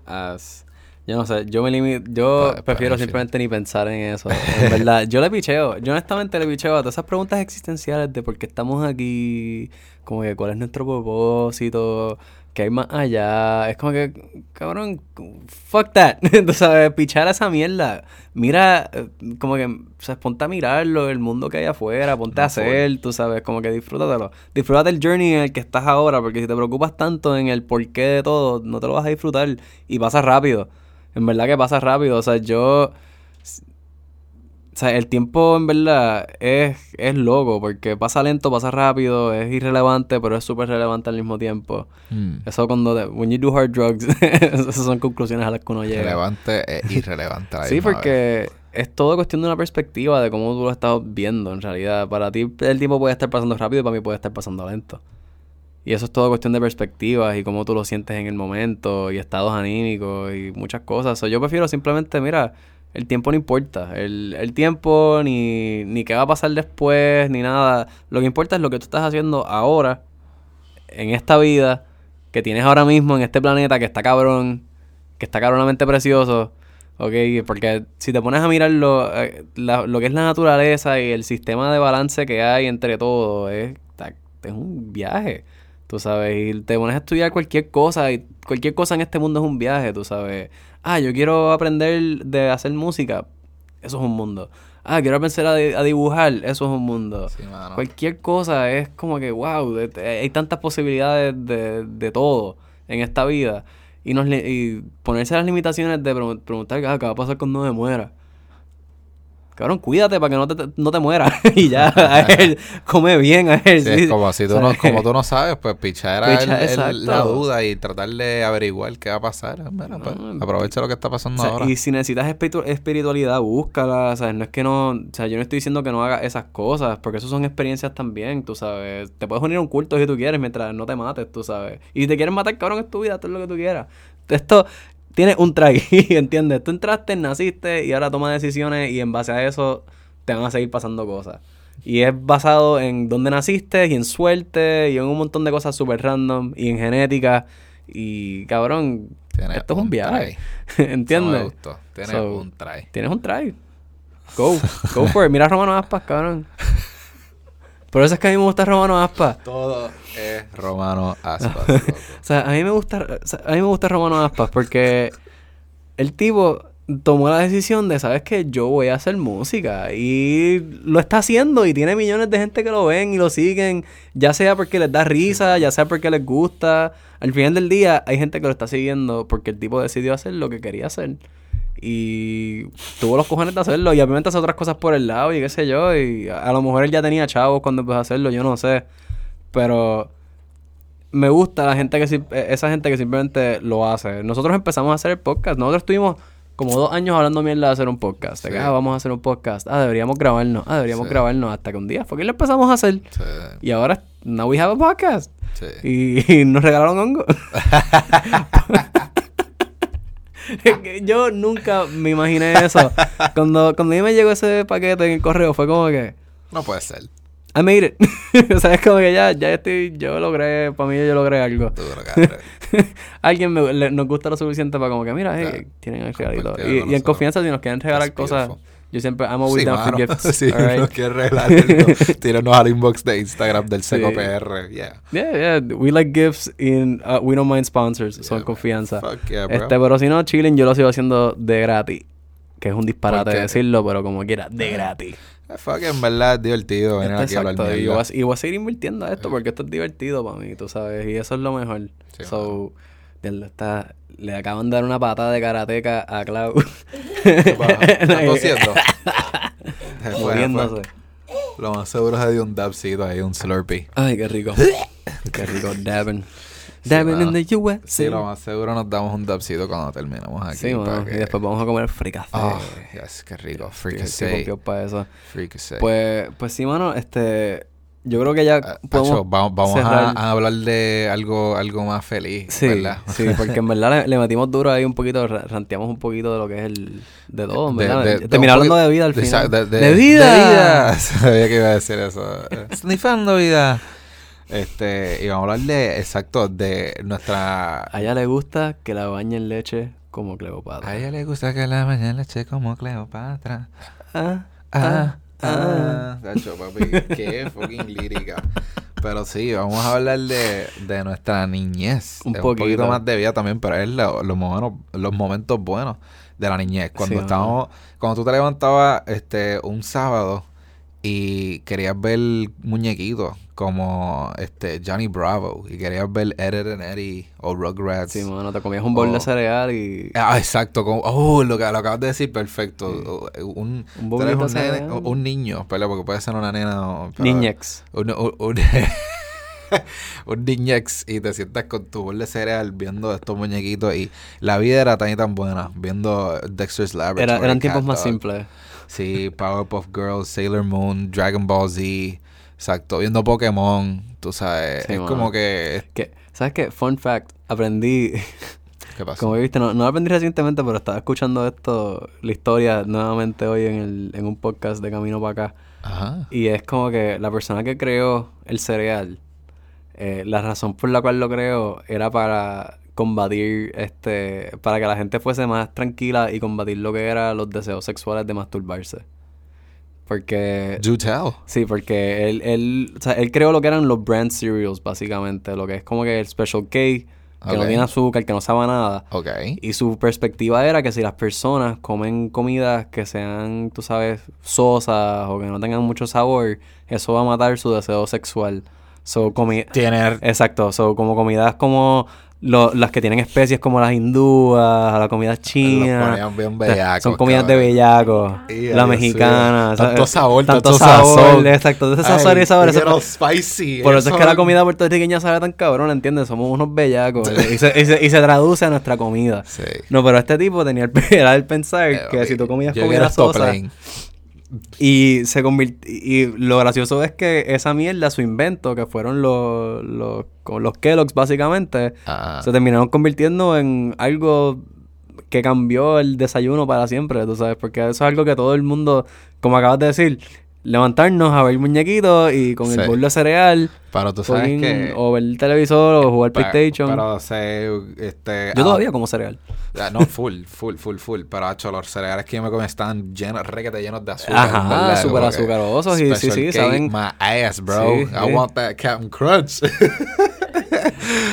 As- yo no sé, yo me limito, yo prefiero simplemente ni pensar en eso. En (laughs) verdad, yo le picheo, yo honestamente le picheo a todas esas preguntas existenciales de por qué estamos aquí, como que cuál es nuestro propósito, que hay más allá. Es como que, cabrón, fuck that. (laughs) Tú sabes, pichar esa mierda. Mira, eh, como que, o sea, ponte a mirarlo, el mundo que hay afuera, ponte a hacer, tú sabes, como que disfrútatelo. Disfrútate el journey en el que estás ahora, porque si te preocupas tanto en el porqué de todo, no te lo vas a disfrutar y pasa rápido. En verdad que pasa rápido. O sea, yo o sea, el tiempo en verdad es, es loco porque pasa lento, pasa rápido, es irrelevante, pero es súper relevante al mismo tiempo. Hmm. Eso cuando... when you do hard drugs, (laughs) esas son conclusiones a las que uno llega. Relevante e (laughs) irrelevante. sí, porque es todo cuestión de una perspectiva de cómo tú lo estás viendo en realidad. Para ti el tiempo puede estar pasando rápido y para mí puede estar pasando lento. Y eso es todo cuestión de perspectivas y cómo tú lo sientes en el momento y estados anímicos y muchas cosas. yo prefiero simplemente, mira el tiempo no importa. El, el tiempo, ni, ni qué va a pasar después, ni nada. Lo que importa es lo que tú estás haciendo ahora, en esta vida, que tienes ahora mismo en este planeta, que está cabrón, que está cabronamente precioso. ¿Ok? Porque si te pones a mirar lo, eh, lo que es la naturaleza y el sistema de balance que hay entre todo, es, es un viaje. Tú sabes, y te pones a estudiar cualquier cosa, y cualquier cosa en este mundo es un viaje, tú sabes. Ah, yo quiero aprender de hacer música, eso es un mundo. Ah, quiero aprender a, dibujar, eso es un mundo. cualquier cosa es como que, wow, hay tantas posibilidades de, de todo en esta vida. Y, nos, y ponerse las limitaciones de preguntar, ah, ¿qué va a pasar cuando me muera? Cabrón, cuídate para que no te, no te mueras. (laughs) y ya, a él, (laughs) come bien a él. Sí, como, si tú no, como tú no sabes, pues pichar era la duda y tratar de averiguar qué va a pasar. Pues, aprovecha lo que está pasando ahora. Y si necesitas espiritualidad, búscala. ¿sabes? No es que no, o sea, yo no estoy diciendo que no hagas esas cosas, porque eso son experiencias también, tú sabes. Te puedes unir a un culto si tú quieres mientras no te mates, tú sabes. Y si te quieres matar, cabrón, es tu vida, todo lo que tú quieras. Esto, tienes un try, (laughs) ¿entiendes? Tú entraste, naciste y ahora tomas decisiones y en base a eso te van a seguir pasando cosas. Y es basado en dónde naciste y en suerte y en un montón de cosas súper random y en genética. Y cabrón, esto es un viaje. (laughs) ¿Entiendes? Tienes un try. Tienes un try. Go, go for it. Mira a Romano Aspas, cabrón. (laughs) Por eso es que a mí me gusta Romano Aspas. Todo es Romano Aspas. (laughs) o sea, a mí me gusta, a mí me gusta Romano Aspas porque el tipo tomó la decisión de, ¿sabes qué? Yo voy a hacer música. Y lo está haciendo y tiene millones de gente que lo ven y lo siguen. Ya sea porque les da risa, ya sea porque les gusta. Al final del día hay gente que lo está siguiendo porque el tipo decidió hacer lo que quería hacer. Y tuvo los cojones de hacerlo. Y obviamente hace otras cosas por el lado y qué sé yo. Y a, lo mejor él ya tenía chavos cuando empezó a hacerlo, yo no sé. Pero me gusta la gente que e, esa gente que simplemente lo hace. Nosotros empezamos a hacer el podcast. Nosotros estuvimos como dos años hablando mierda de hacer un podcast. De que, ah, vamos a hacer un podcast. Ah, deberíamos grabarnos. Ah, deberíamos grabarnos. Hasta que un día fue que lo empezamos a hacer. Y ahora, now we have a podcast. Y, (laughs) y, nos regalaron hongo. (laughs) (laughs) yo nunca me imaginé eso. Cuando, cuando a mí me llegó ese paquete en el correo, fue como que. No puede ser. I made it. (laughs) o sea, es como que ya, ya estoy, yo logré, para mí yo logré algo. (laughs) Alguien me, nos gusta lo suficiente para como que, mira, hey, tienen el regalito. Y, y, en confianza, si nos quieren regalar cosas, yo siempre amo with them for gifts. Si right? regalar, tíranos al inbox de Instagram del SecoPR. Yeah. Yeah, yeah. We like gifts in, uh, we don't mind sponsors. son confianza. Fuck yeah, bro. Este, pero si no, chilling, yo lo sigo haciendo de gratis. Que es un disparate decirlo, pero como quiera, de gratis. Fuck, en verdad es divertido venir aquí a hablar y voy, a, y voy a seguir invirtiendo a esto porque esto es divertido para mí, tú sabes. Y eso es lo mejor. so, está, le acaban de dar una patada de karateca a Clau. (laughs) ¿Estás tosiendo? (laughs) Muriéndose. Lo más seguro es que dio un dabcito ahí, un slurpee. Ay, qué rico. (laughs) qué rico, dabbing. Dabbing in the US. Sí, lo más seguro nos damos un dabcito cuando terminamos aquí. Sí, bueno, y después vamos a comer fricacé. Oh, yes, qué rico. Fricacé. para eso. Pues, pues sí, mano, este... Yo creo que ya uh, podemos vamos, a, hablar de algo algo más feliz, sí, ¿verdad? Sí, (laughs) porque en verdad le, metimos duro ahí un poquito, ranteamos un poquito de lo que es el... De todo, ¿verdad? De, hablando de vida al final. De, de, vida! De vida. (laughs) Sabía que iba a decir eso. (laughs) Snifando vida. Este, y vamos a hablar de, exacto, de nuestra... A ella le gusta que la bañe en leche como Cleopatra. A ella le gusta que la bañe en leche como Cleopatra. Ah, ah, Ah, cacho, papi, qué (laughs) fucking lírica. Pero sí, vamos a hablar de, de nuestra niñez. Un Es poquito. un poquito más de vida también, pero es lo- los, momentos, los momentos buenos de la niñez. Cuando Sí, estábamos, cuando tú te levantabas este un sábado y querías ver muñequitos como este Johnny Bravo y querías ver Ed, and Eddie o Rugrats. Sí, mano, te comías un bol de cereal y... Ah, exacto. Como, oh, lo que lo acabas de decir, perfecto. Un, Un boquito un, nene- un niño, ¿verdad? Porque puede ser una nena pero- Niñex. Un, un, un, (laughs) un niñex y te sientas con tu bol de cereal viendo estos muñequitos y la vida era tan y tan buena viendo Dexter's Laboratory. Era, eran tiempos más simples. Sí, Powerpuff Girls, Sailor Moon, Dragon Ball Z, exacto, viendo Pokémon, tú sabes, Sí, es mano. como que... Que, ¿Sabes qué? Fun fact. Aprendí... (laughs) ¿Qué pasa? Como viste, no, no lo aprendí recientemente, pero estaba escuchando esto, la historia nuevamente hoy en, el, en un podcast de Camino para acá. Ajá. Y es como que la persona que creó el cereal, eh, la razón por la cual lo creó era para combatir, este, para que la gente fuese más tranquila y combatir lo que eran los deseos sexuales de masturbarse. Porque... Do tell. Sí, porque él, él, o sea, él creó lo que eran los brand cereals, básicamente. Lo que es como que el Special K, que no tiene azúcar, que no sabe nada. Ok. Y su perspectiva era que si las personas comen comidas que sean, tú sabes, sosas o que no tengan mucho sabor, eso va a matar su deseo sexual. So, comi Tiene... Exacto, so, como comidas como lo- las que tienen especies como las hindúas, la comida china. bien bellacos, Son comidas de. Y, la mexicana. sí. Tanto sabor, tanto, tanto sabor. sazón. Exacto, y sabor. eso- spicy. por eso es que la comida puertorriqueña sabe tan cabrón, ¿entiendes? Somos unos bellacos. y, se, y, se, y se traduce a nuestra comida. Sí. No, pero este tipo tenía el, (laughs) era el pensar Eh, que si tú comías Yo comida sosa plain. Y se convirtió y lo gracioso es que esa mierda su invento que fueron los los, los Kellogg's básicamente Ah. se terminaron convirtiendo en algo que cambió el desayuno para siempre, tú sabes, porque eso es algo que todo el mundo, como acabas de decir, levantarnos a ver muñequitos y con Sí. el bol de cereal, Pero tú sabes que... o ver el televisor o jugar pe- PlayStation. Pero se... Este, Yo ah, todavía como cereal. ah, No, (laughs) full, full, full, full. Pero, hecho, los cereales que yo me comí están llenos, requete llenos de azúcar. Ajá, ¿verdad? Como que azucarosos y sí, sí, saben- My ass, bro. Sí, I sí. want that Captain Crunch. (laughs)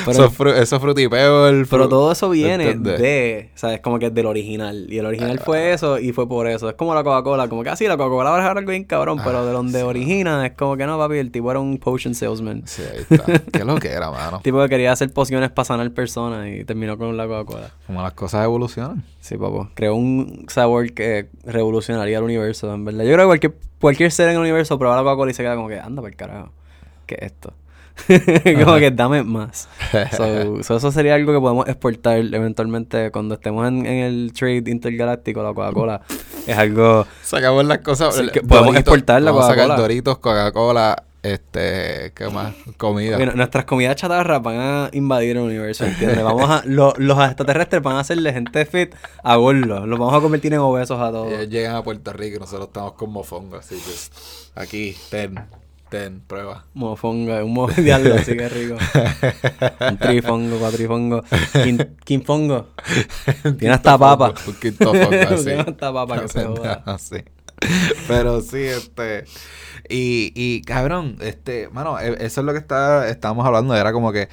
Pero- esos frutipeo, el Pero todo eso viene ¿Entiendes? de, ¿sabes? Como que del original. Y el original fue eso y fue por eso. Es como la Coca-Cola. Como que así, la Coca-Cola ahora es algo bien cabrón, pero de donde origina es como que no, papi, el tipo era un potion salesman. Sí, ahí está. Qué lo que era, mano. (laughs) Tipo que quería hacer pociones para sanar personas y terminó con la Coca-Cola. Como las cosas evolucionan. Sí, papo. Creó un sabor que revolucionaría el universo, en verdad. Yo creo que cualquier, cualquier ser en el universo prueba la Coca-Cola y se queda como que, anda por el carajo. ¿Qué es esto? (laughs) como que dame más. (laughs) So, so eso sería algo que podemos exportar eventualmente cuando estemos en, en el trade intergaláctico, la Coca-Cola. es algo... Sacamos las cosas. Sí, que podemos exportar la vamos a sacar Coca-Cola. Doritos, Coca-Cola, este, ¿qué más? Comida. Bueno, nuestras comidas chatarras van a invadir el universo, ¿entiendes? Vamos a, lo- los extraterrestres van a hacerle gente fit a gordos. Los vamos a convertir en obesos a todos. Ellos llegan a Puerto Rico y nosotros estamos con mofongo, así que aquí, ten, ten, prueba. Mofongo, un mo- (laughs) diablo, así que rico. Un trifongo, cuatrifongo, quin- quinfongo. (laughs) Tiene hasta papa. Un quinto fongo, (laughs) así. Tiene hasta papa que se joda. Así. (laughs) Pero sí, este. Y, y cabrón, este, mano, e- eso es lo que está, estábamos hablando. Era como que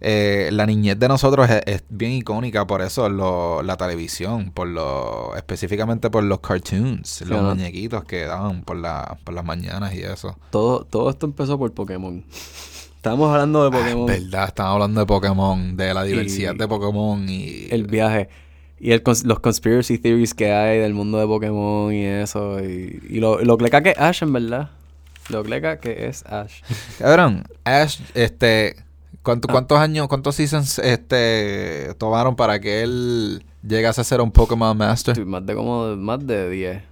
eh, la niñez de nosotros es, es bien icónica por eso, lo, la televisión, por lo, específicamente por los cartoons, los ¿no? muñequitos que daban por, la, por las mañanas y eso. Todo, todo esto empezó por Pokémon. Estábamos hablando de Pokémon. Verdad, estamos hablando de Pokémon, de la diversidad Y de Pokémon y el viaje. Y el los conspiracy theories que hay del mundo de Pokémon y eso. Y, y lo, lo cleca que es Ash, en verdad. Lo cleca que es Ash. (laughs) Cabrón, Ash, este, ¿cuánto- Ah. ¿cuántos años, cuántos seasons, este, tomaron para que él llegase a ser un Pokémon Master? Sí, más de como, más de 10.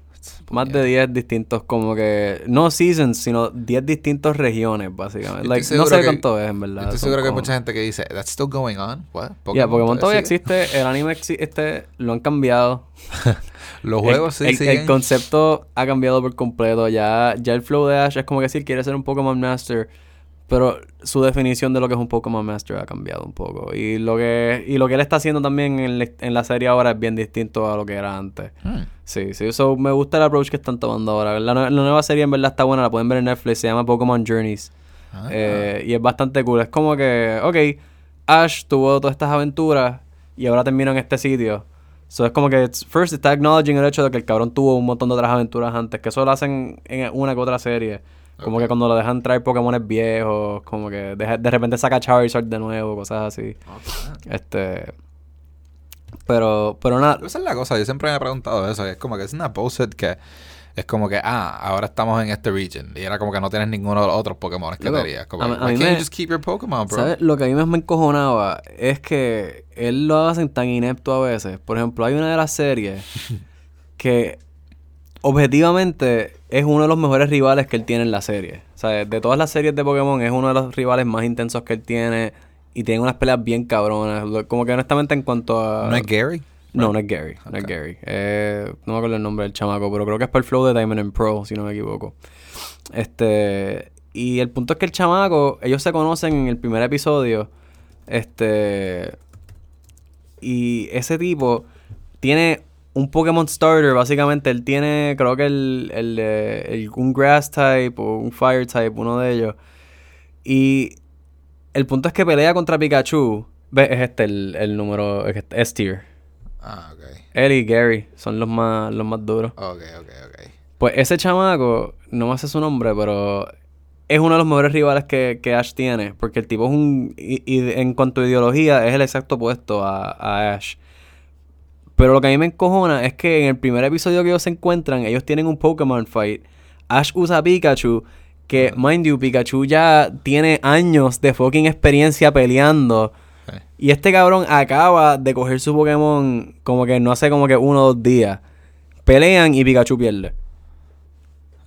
Más de 10 distintos como que... No seasons, sino 10 distintas regiones, básicamente. Yo Like, estoy no sé que- cuánto es, en Yo verdad. estoy son seguro que hay mucha gente que dice, that's still going on, what? Ya, Pokémon todavía sigue?" existe, el anime existe, lo han cambiado. (laughs) Los juegos el, sí el- siguen. el concepto ha cambiado por completo. Ya, ya el flow de Ash es como que si él quiere ser un Pokémon Master, Pero su definición de lo que es un Pokémon Master ha cambiado un poco. Y lo que, y lo que él está haciendo también en, la- en la serie ahora es bien distinto a lo que era antes. Hmm. Sí, sí. So, me gusta el approach que están tomando ahora. La, nue- la nueva serie en verdad está buena. La pueden ver en Netflix. Se llama Pokémon Journeys. Ah. Eh, y es bastante cool. Es como que, ok, Ash tuvo todas estas aventuras y ahora terminó en este sitio. So es como que, first está acknowledging el hecho de que el cabrón tuvo un montón de otras aventuras antes, que eso lo hacen en una que otra serie. Como que cuando lo dejan traer Pokémon viejos, como que de, de repente saca Charizard de nuevo, cosas así. Este. Pero, pero nada. Esa es la cosa, yo siempre me he preguntado eso. Es como que es una bullshit que es como que, ah, ahora estamos en este region. Y era como que no tienes ninguno de los otros Pokémon que tenías. Como, a a mí me- you just keep your Pokémon, bro? ¿Sabes? Lo que a mí más me encojonaba es que él lo hacen tan inepto a veces. Por ejemplo, hay una de las series (laughs) que objetivamente es uno de los mejores rivales que él tiene en la serie. O sea, de todas las series de Pokémon es uno de los rivales más intensos que él tiene y tiene unas peleas bien cabronas. Como que honestamente en cuanto a... ¿No es Gary? No, no es Gary. No es. Gary. Eh, no me acuerdo el nombre del chamaco, pero creo que es para el flow de Diamond and Pro, si no me equivoco. Este. Y el punto es que el chamaco, ellos se conocen en el primer episodio. Este. Y ese tipo tiene un Pokémon Starter, básicamente. Él tiene, creo que el, el, el- un Grass type o un Fire type, uno de ellos. Y el punto es que pelea contra Pikachu. Ve, es este el, el número, es este, S-tier. Ah, ok. Él y Gary son los más, los más duros. Ok, ok, ok. Pues ese chamaco, no me sé su nombre, pero es uno de los mejores rivales que, que Ash tiene. Porque el tipo es un. Y, y en cuanto a ideología, es el exacto opuesto a, a Ash. Pero lo que a mí me encojona es que en el primer episodio que ellos se encuentran, ellos tienen un Pokémon fight. Ash usa a Pikachu. Que, mind you, Pikachu ya tiene años de fucking experiencia peleando. Y este cabrón acaba de coger su Pokémon como que no hace como que uno o dos días. Pelean y Pikachu pierde.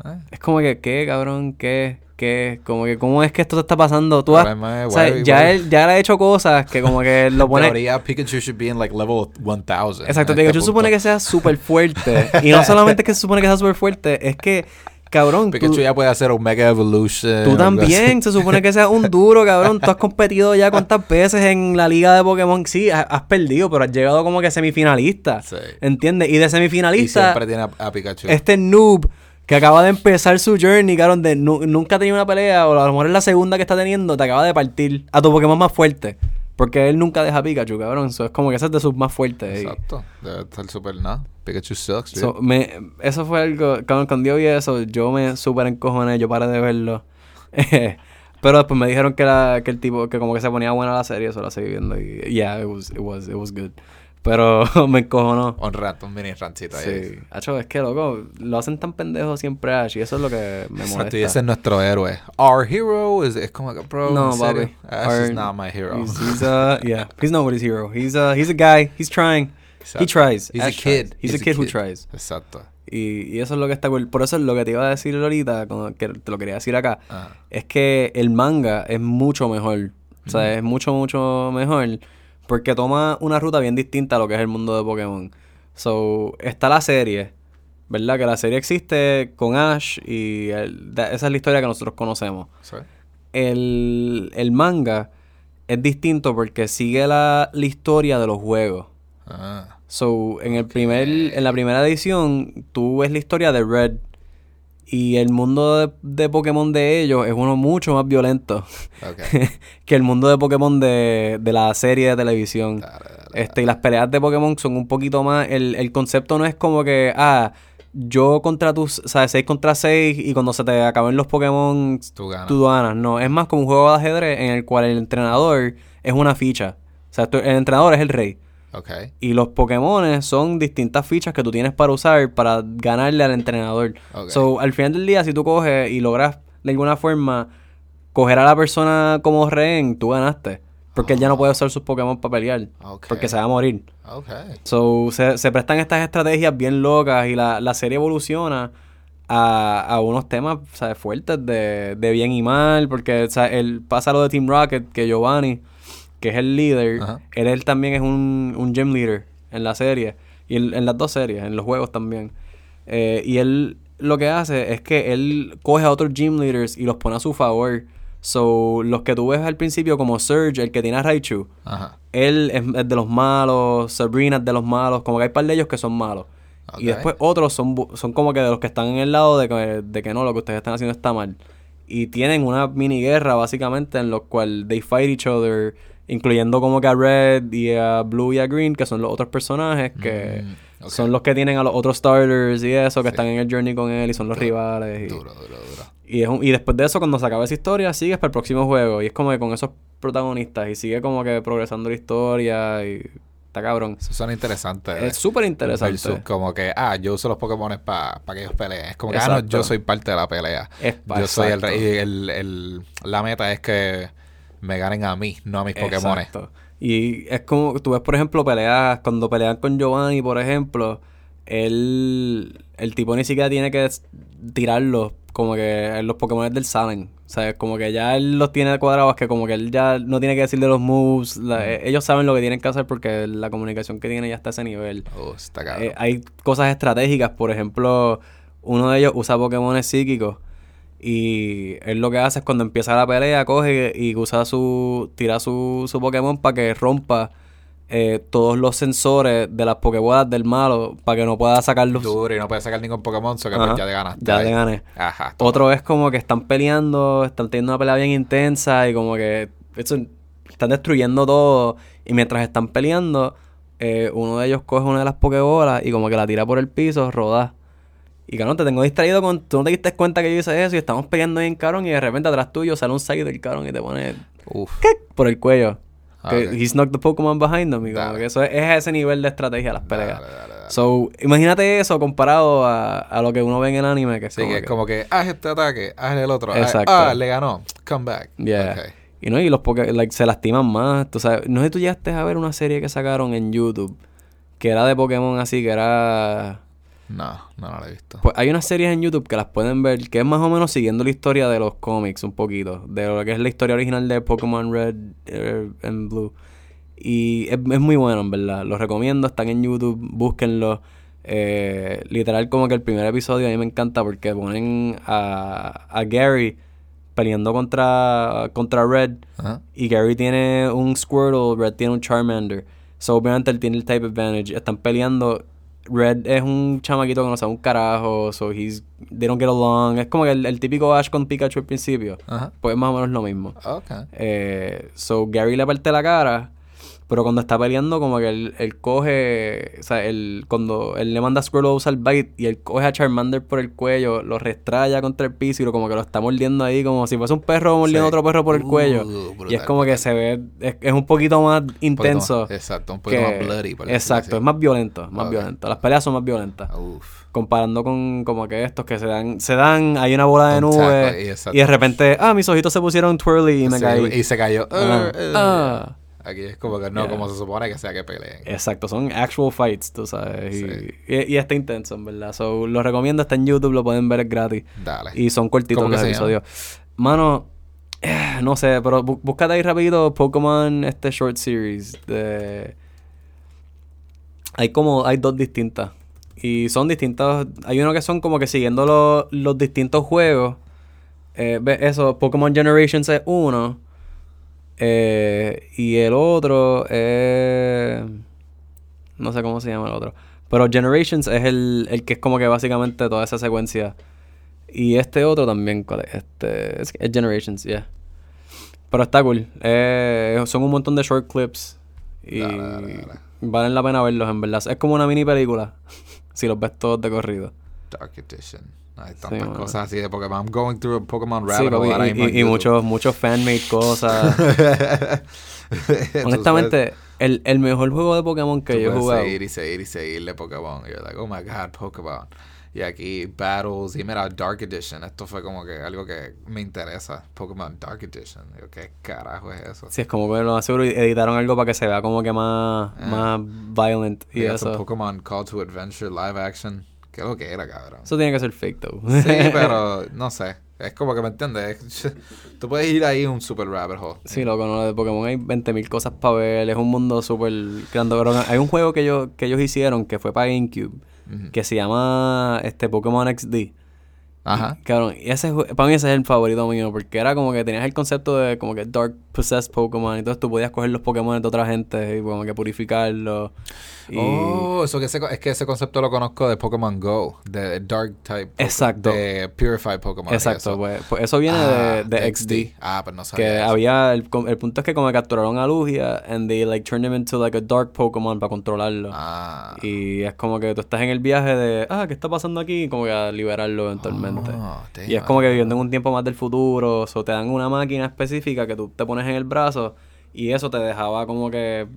Ah. Es como que, ¿qué, cabrón? ¿Qué? ¿Qué? Como que, ¿cómo es que esto te está pasando? Tú has, o sea, ya, él, ya él ha hecho cosas que como que (laughs) lo pone... teoría, Pikachu should be in like level 1000. Exacto, en este Pikachu supone que sea súper fuerte. (laughs) y no solamente es que se supone que sea súper fuerte, es que, cabrón, Pikachu tú, ya puede hacer un Mega Evolution. tú también, se supone que seas un duro, cabrón. Tú has competido ya cuántas (laughs) veces en la liga de Pokémon. Sí, ha- has perdido, pero has llegado como que semifinalista. Sí. ¿Entiendes? Y de Y semifinalista... siempre tiene a, a Pikachu. este noob que acaba de empezar su journey, cabrón, de nu- nunca ha tenido una pelea, o a lo mejor es la segunda que está teniendo, te acaba de partir a tu Pokémon más fuerte. Porque él nunca deja a Pikachu, cabrón. Eso es como que ese es de sus más fuertes. Exacto. Debe estar súper nada. Pikachu sucks, so, me, eso fue algo. Cabrón, cuando yo vi eso, yo me súper encojoné, yo paré de verlo. (laughs) Pero después me dijeron que, la, que el tipo, que como que se ponía buena la serie, eso la seguí viendo. Y yeah, it was, it was, it was good. Pero (laughs) me encojonó. Un rato, un mini rancito ahí. Sí, Hacho, es que loco, lo hacen tan pendejo siempre Ash y eso es lo que me Exacto, molesta. y ese es nuestro héroe. Our hero is, es como que, bro, no, papi. Ash Our- is not my hero. He's, he's uh, yeah, he's nobody's hero. He's uh, he's a guy. He's trying. He Exacto. tries. He's Ash a kid. tries. He's, a kid, who tries. Exacto. Y, y eso es lo que está cool. Por eso es lo que te iba a decir ahorita, que te lo quería decir acá, Ajá. es que el manga es mucho mejor. O sea, es mucho, mucho mejor. Porque toma una ruta bien distinta a lo que es el mundo de Pokémon. So, está la serie. ¿Verdad? Que la serie existe con Ash y el- esa es la historia que nosotros conocemos. Sí. El, el manga es distinto porque sigue la, la historia de los juegos. Ah. So, en el primer, en la primera edición, tú ves la historia de Red. Y el mundo de, de Pokémon de ellos es uno mucho más violento (laughs) que el mundo de Pokémon de, de la serie de televisión. Dale, dale, Este, y las peleas de Pokémon son un poquito más. El, el concepto no es como que, ah, yo contra tus, ¿sabes? 6 contra 6 y cuando se te acaben los Pokémon, Tú ganas. tú ganas. No, es más como un juego de ajedrez en el cual el entrenador es una ficha. O sea, tú- el entrenador es el rey. Y los Pokémon son distintas fichas que tú tienes para usar para ganarle al entrenador. So, al final del día, si tú coges y logras de alguna forma coger a la persona como rehén, tú ganaste. Porque él ya no puede usar sus Pokémon para pelear. Porque se va a morir. So, se, se prestan estas estrategias bien locas y la, la serie evoluciona a, a unos temas ¿sabes? fuertes de, de bien y mal. Porque él pasa lo de Team Rocket, que Giovanni, que es el líder, Ajá. él, él también es un, un gym leader en la serie. Y en, en las dos series, en los juegos también. Eh, y él lo que hace es que él coge a otros gym leaders y los pone a su favor So, los que tú ves al principio, como Surge, el que tiene a Raichu, Ajá. él es, es de los malos, Sabrina es de los malos, como que hay par de ellos que son malos. Y después otros son, son como que de los que están en el lado de que, de que no, lo que ustedes están haciendo está mal. Y tienen una mini guerra básicamente en lo cual they fight each other, incluyendo como que a Red y a Blue y a Green, que son los otros personajes que Mm, son los que tienen a los otros starters y eso, que Sí. están en el journey con él y son los Duro, rivales. Y, Duro, duro, duro. y, es un- y después de eso, cuando se acaba esa historia, sigues para el próximo juego. Y es como que con esos protagonistas y sigue como que progresando la historia y está cabrón. Eso suena interesante. Es súper interesante. como que, ah, yo uso los Pokémon para que ellos peleen. Es como que, ah, no, Exacto. yo soy parte de la pelea. Es pa- yo soy el exacto. rey. Y el, el- la meta es que me ganen a mí, no a mis Pokémon. Y es como, tú ves, por ejemplo, peleas, cuando pelean con Giovanni, por ejemplo, él, el tipo ni siquiera tiene que tirarlos, como que los Pokémon del salen. O sea, como que ya él los tiene cuadrados, que como que él ya no tiene que decirle los moves. la- eh, ellos saben lo que tienen que hacer porque la comunicación que tiene ya está a ese nivel. Oh, está. Eh, hay cosas estratégicas, por ejemplo, uno de ellos usa Pokémon psíquicos y él lo que hace es cuando empieza la pelea, coge y usa su, tira su, su Pokémon para que rompa eh, todos los sensores de las Pokébolas del malo para que no pueda sacarlos. Duro y no puedes sacar ningún Pokémon, so que pues ya te ganaste. Ya ahí. te gané. Ajá. Otro es como que están peleando, están teniendo una pelea bien intensa y como que eso, están destruyendo todo. Y mientras están peleando, eh, uno de ellos coge una de las pokebolas y como que la tira por el piso, roda. Y cabrón, te tengo distraído con... Tú no te diste cuenta que yo hice eso y estamos peleando bien cabrón y de repente atrás tuyo sale un side del cabrón y te pone Uf. por el cuello. Ah, Que he's knocked the Pokémon behind him y como Dale. que eso es, es ese nivel de estrategia las peleas. Dale, dale, dale. So, imagínate eso comparado a, a lo que uno ve en el anime, que es Sí, como que es como que haz este ataque, haz el otro. Exacto. Ah, le ganó. Come back. Yeah. Y no, y los Poké- like, se lastiman más. Tú sabes, no sé si tú llegaste a ver una serie que sacaron en YouTube que era de Pokémon así, que era. No, no, no lo he visto. Pues hay unas series en YouTube que las pueden ver, que es más o menos siguiendo la historia de los cómics un poquito, de lo que es la historia original de Pokémon Red eh, and Blue. Y es, es muy bueno, en verdad. Los recomiendo, están en YouTube, búsquenlo. Eh, literal, como que el primer episodio a mí me encanta porque ponen a, a Gary peleando contra, contra Red. Ajá. Y Gary tiene un Squirtle, Red tiene un Charmander. So, obviamente él tiene el type advantage. Están peleando. Red es un chamaquito que no sabe un carajo. So, he's, they don't get along. Es como el, el típico Ash con Pikachu al principio. Ajá. Pues es más o menos lo mismo. Ok. Eh, so, Gary le parte la cara. Pero cuando está peleando, como que él, él coge. O sea, él, cuando él le manda a Squirtle a usar Bite y él coge a Charmander por el cuello, lo restraya contra el piso y lo, como que lo está mordiendo ahí, como si fuese un perro mordiendo a otro perro por el Uh, cuello. brutal, y es como que se ve. Es, es un poquito más poquito intenso. más- exacto, un poquito que- más bloody. por exacto, es más violento, más violento. Las peleas son más violentas. Uf. Comparando con como que estos que se dan, se dan, hay una bola de nube y de repente, ah, mis ojitos se pusieron twirly y me Sí, caí. Y se cayó. Uh. Aquí es como que no, Yeah. como se supone que sea que peleen. Exacto, son actual fights, tú sabes. y- Sí. Y, y está intenso, en verdad. So, lo recomiendo, está en YouTube, lo pueden ver es gratis. Dale. Y son cortitos ¿Cómo que los episodios. Mano, eh, no sé, pero bú- búscate ahí rapidito Pokémon este short series de... Hay como, hay dos distintas. Y son distintas. Hay uno que son como que siguiendo los, los distintos juegos. Eh, eso, Pokémon Generations es uno. Eh, y el otro es... No sé cómo se llama el otro. Pero Generations es el, el que es como que básicamente toda esa secuencia. Y este otro también, ¿cuál es? Este, es, es Generations, yeah. Pero está cool. Eh, son un montón de short clips. Y Dale, dale, dale. valen la pena verlos, en verdad. Es como una mini película. (laughs) si los ves todos de corrido. Dark Edition. Hay tantas mano. cosas así de Pokémon. I'm going through a Pokémon Sí, rabbit papi, ahora y, y- y muchos, muchos fan-made cosas. (laughs) Honestamente, el, el mejor juego de Pokémon que tú yo he jugado. seguir y seguir y seguirle Pokémon. Y you're like, oh my god, Pokémon. Y aquí Battles. Y mira, Dark Edition. Esto fue como que algo que me interesa. Pokémon Dark Edition. Digo, ¿qué carajo es eso? Sí, es como que lo más seguro editaron algo para que se vea como que más, Ah. más violent y Fíjate, eso. Pokémon Call to Adventure live action. ¿Qué es lo que era, cabrón? Eso tiene que ser fake, though. Sí, (laughs) pero no sé. Es como que me entiendes. Es- (laughs) Tú puedes ir ahí un super rabbit hole. Sí, loco, no, de Pokémon hay 20.000 cosas para ver, es un mundo súper grande. Pero hay un juego que, ellos que ellos hicieron que fue para GameCube, que se llama este Pokémon XD. Ajá. Cabrón, y ese para mí ese es el favorito mío, porque era como que tenías el concepto de como que Dark Possessed Pokémon, y entonces tú podías coger los Pokémon de otra gente y como que purificarlos. Y... Oh, eso que ese, es que ese concepto lo conozco de Pokémon Go, de Dark Type. Exacto. De Purified Pokémon. Exacto, eso. pues, pues eso viene Ah, de, de XD. Ah, pues no sabía. Que eso. había, el, com- el punto es que como que capturaron a Lugia and they like turned him into like a dark Pokémon para controlarlo. Ah. Y es como que tú estás en el viaje de, ah, ¿qué está pasando aquí? Y como que a liberarlo eventualmente. Oh, y es como que viviendo en un tiempo más del futuro, o te dan una máquina específica que tú te pones en el brazo y eso te dejaba como que...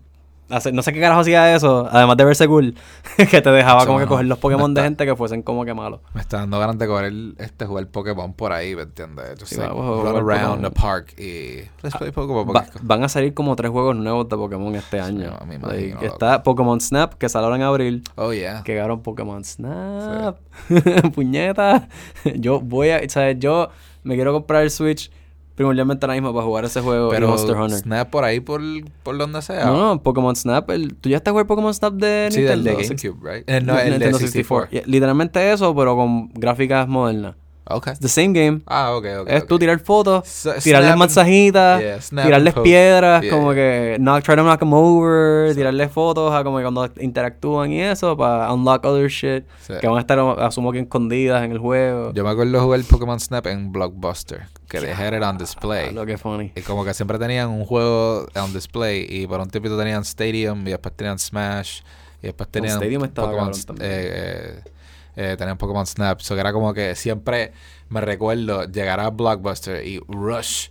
no sé qué carajo hacía eso, además de verse cool, (laughs) que te dejaba como que coger los Pokémon de gente que fuesen como que malos. Me está dando ganas de coger este jugar Pokémon por ahí, ¿me entiendes? Just Sí, like, vamos run around Pokémon. the park y let's play Pokémon. Va- porque- van a salir como tres juegos nuevos de Pokémon este año. me Like, imagino, loco. está Pokémon Snap, que ahora en abril. Oh, yeah. Que ganaron Pokémon Snap. (laughs) Puñeta. Yo voy a. ¿Sabes? Yo me quiero comprar el Switch primordialmente ahora mismo para jugar ese juego Pero Monster Hunter. Snap por ahí, por, por donde sea. No, no, Pokémon Snap. El, ¿Tú ya estás jugando Pokémon Snap de Sí, del Nintendo? de GameCube, right? Eh, no, el de Nintendo 64. Yeah, Literalmente eso, pero con gráficas modernas. Okay. It's the same game. Ah, ok, ok. es tú tirar fotos, tirarles mensajitas, Yeah, tirarles piedras, Yeah, como yeah. que knock, try to knock them over, tirarles fotos a como que cuando interactúan y eso para unlock other shit que van a estar asumo que escondidas en el juego. Yo me acuerdo jugar Pokémon Snap en Blockbuster, que they had it on display. Lo que funny. Y como que siempre tenían un juego on display y por un tiempito tenían Stadium y después tenían Smash y después tenían Stadium estaba Pokémon, cabrón también. eh, eh, eh, tenían Pokémon Snap. So que era como que siempre me recuerdo llegar a Blockbuster y rush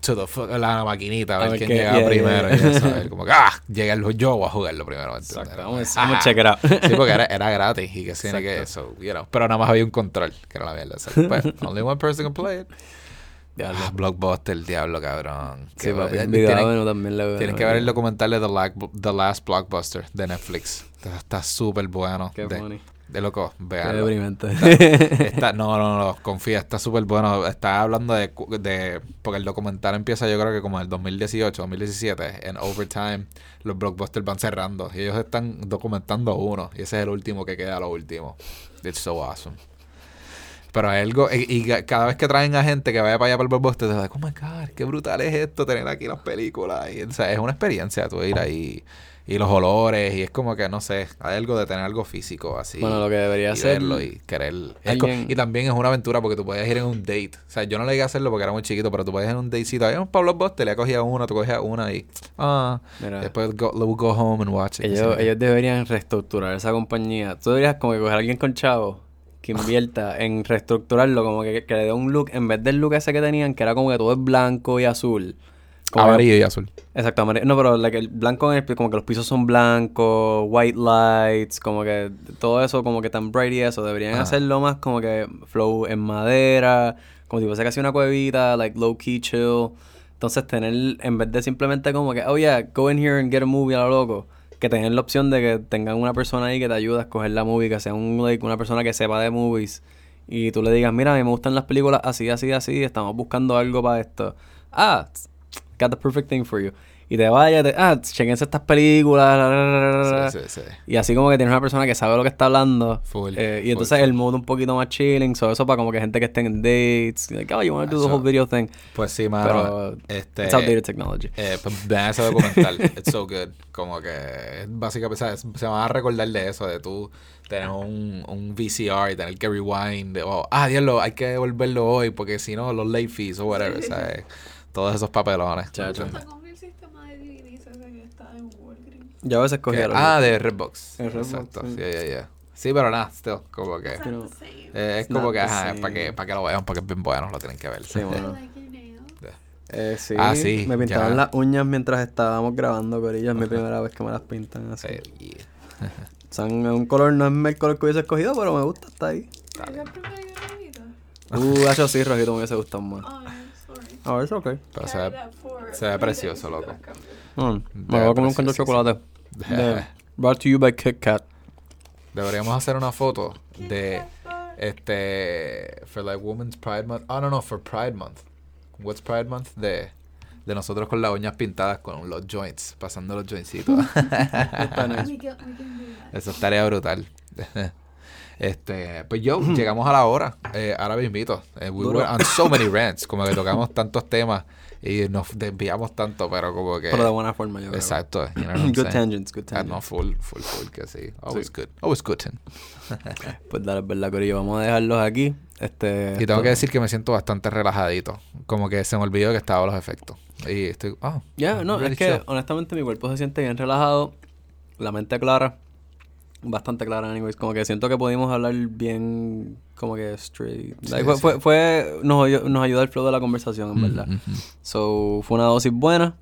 to the la maquinita a A ver quién qué- llegaba yeah, primero yeah. y eso. como que ah, llega yo a jugarlo primero. Exacto, vamos, Ah, a check it out. Sí, porque era, era gratis y que tiene que eso, you know. Pero nada más había un control, que era la mierda. So, pues, (laughs) only one person can play it. Diablo. Ah, Blockbuster, el diablo, cabrón. Sí, Que- papi, eh, tienen- bueno también lo Tienes que ver el documental de The, Last Blockbuster de Netflix. Está- Está súper bueno. Qué de, funny. De loco, veanlo. Está, (laughs) no, no, no, confía, está súper bueno. Está hablando de, de. Porque el documental empieza, yo creo que como en el 2018, 2017. En Overtime, los blockbusters van cerrando. Y ellos están documentando uno. Y ese es el último que queda, lo último. It's so awesome. Pero hay algo. Y, y ca- cada vez que traen a gente que vaya para allá para el blockbuster, te das, oh my god, qué brutal es esto, tener aquí las películas. Y, o sea, es una experiencia, tú ir ahí. Y los olores, y es como que, no sé, hay algo de tener algo físico así bueno, lo que debería y ser. verlo y querer. alguien- y también es una aventura porque tú puedes ir en un date. O sea, yo no le llegué a hacerlo porque era muy chiquito, pero tú puedes ir en un datecito. Hay un Pablo Buster, le cogía una, tú cogías una y. Ah. Mira, Después go, go home and watch it. ellos, ellos deberían reestructurar esa compañía. Tú deberías como que coger a alguien con chavo que (laughs) invierta en reestructurarlo, como que, que le dé un look, en vez del look ese que tenían, que era como que todo es blanco y azul. Como que- Amarillo y azul. Exacto, amarillo. No, pero like, el blanco en el- como que los pisos son blancos, white lights, como que todo eso como que tan bright y eso. Deberían Ajá. hacerlo más como que flow en madera, como si fuese casi una cuevita, like low key chill. Entonces tener, en vez de simplemente como que, oh yeah, go in here and get a movie a lo loco, que tengan la opción de que tengan una persona ahí que te ayude a escoger la movie, que sea un, like, una persona que sepa de movies. Y tú le digas, mira, a mí me gustan las películas así, así, así, estamos buscando algo para esto. Ah, got the perfect thing for you. Y te vayas, te, ah, chequense estas películas. la, la, la. Sí, sí, sí. Y así como que tienes una persona que sabe lo que está hablando. Full, Eh, y entonces full. el mood un poquito más chilling. So eso para como que gente que esté en dates. Like, oh, you want to do the whole video thing. Pues sí, mano. Pero este, it's outdated technology. Eh, pues vean ese documental. It's so good. Como que básicamente, ¿sabes? se van a recordar de eso, de tú tener un, un VCR y tener que rewind. De, oh, ah, diablo, hay que devolverlo hoy porque si no, los late fees o whatever, ¿sabes? Todos esos papelones. Chacho. con el sistema de DVDs ese que está en Walgreens. Yo a veces cogía los- ah, de Redbox. Redbox, Exacto. sí. Sí, yeah, yeah. Sí, pero nada, still, como que... Eh, es It's como not que, the ajá, same. para que, para que lo vean, porque es bien bueno, lo tienen que ver. Sí, nails? Eh, sí, Ah, sí, Me pintaron ya. las uñas mientras estábamos grabando, Corillo. Es mi primera vez que me las pintan así. Sí, yeah. (laughs) Son un color, no es el color que hubiese escogido, pero me gusta, está ahí. ¿Es el primero que rojito? Uh, eso sí, rojito me hubiese gustado más. Oh, sorry. A ver, es ok. Pero se ve, se ve precioso, loco. Mm, me voy a comer un canto de chocolate. (laughs) De- brought to you by Kit Kat. Deberíamos hacer una foto de este for like Women's Pride Month. Ah, no, no, for Pride Month. What's Pride Month? De, de nosotros con las uñas pintadas con los joints, pasando los jointsitos. (laughs) Eso estaría brutal. (laughs) Este, pues yo, llegamos a la hora. Eh, ahora mismito. Eh, we were on so many rants. Como que tocamos tantos temas y nos desviamos tanto, pero como que. Pero de buena forma, yo creo. Exacto. you know good saying? tangents, good Ah, no, tangents. full, full, full, que sí. Always Sí. good. Always good. (laughs) Pues dale, es verdad, Corillo. Vamos a dejarlos aquí. Este, Y tengo que decir que me siento bastante relajadito. Como que se me olvidó que estaba los efectos. Y estoy, oh, Ya, no, really es que honestamente mi cuerpo se siente bien relajado, la mente clara, bastante clara, anyways. Como que siento que pudimos hablar bien, como que straight. Sí, Like, fue, sí. fue, fue- nos, nos ayudó el flow de la conversación, en verdad. So, fue una dosis buena.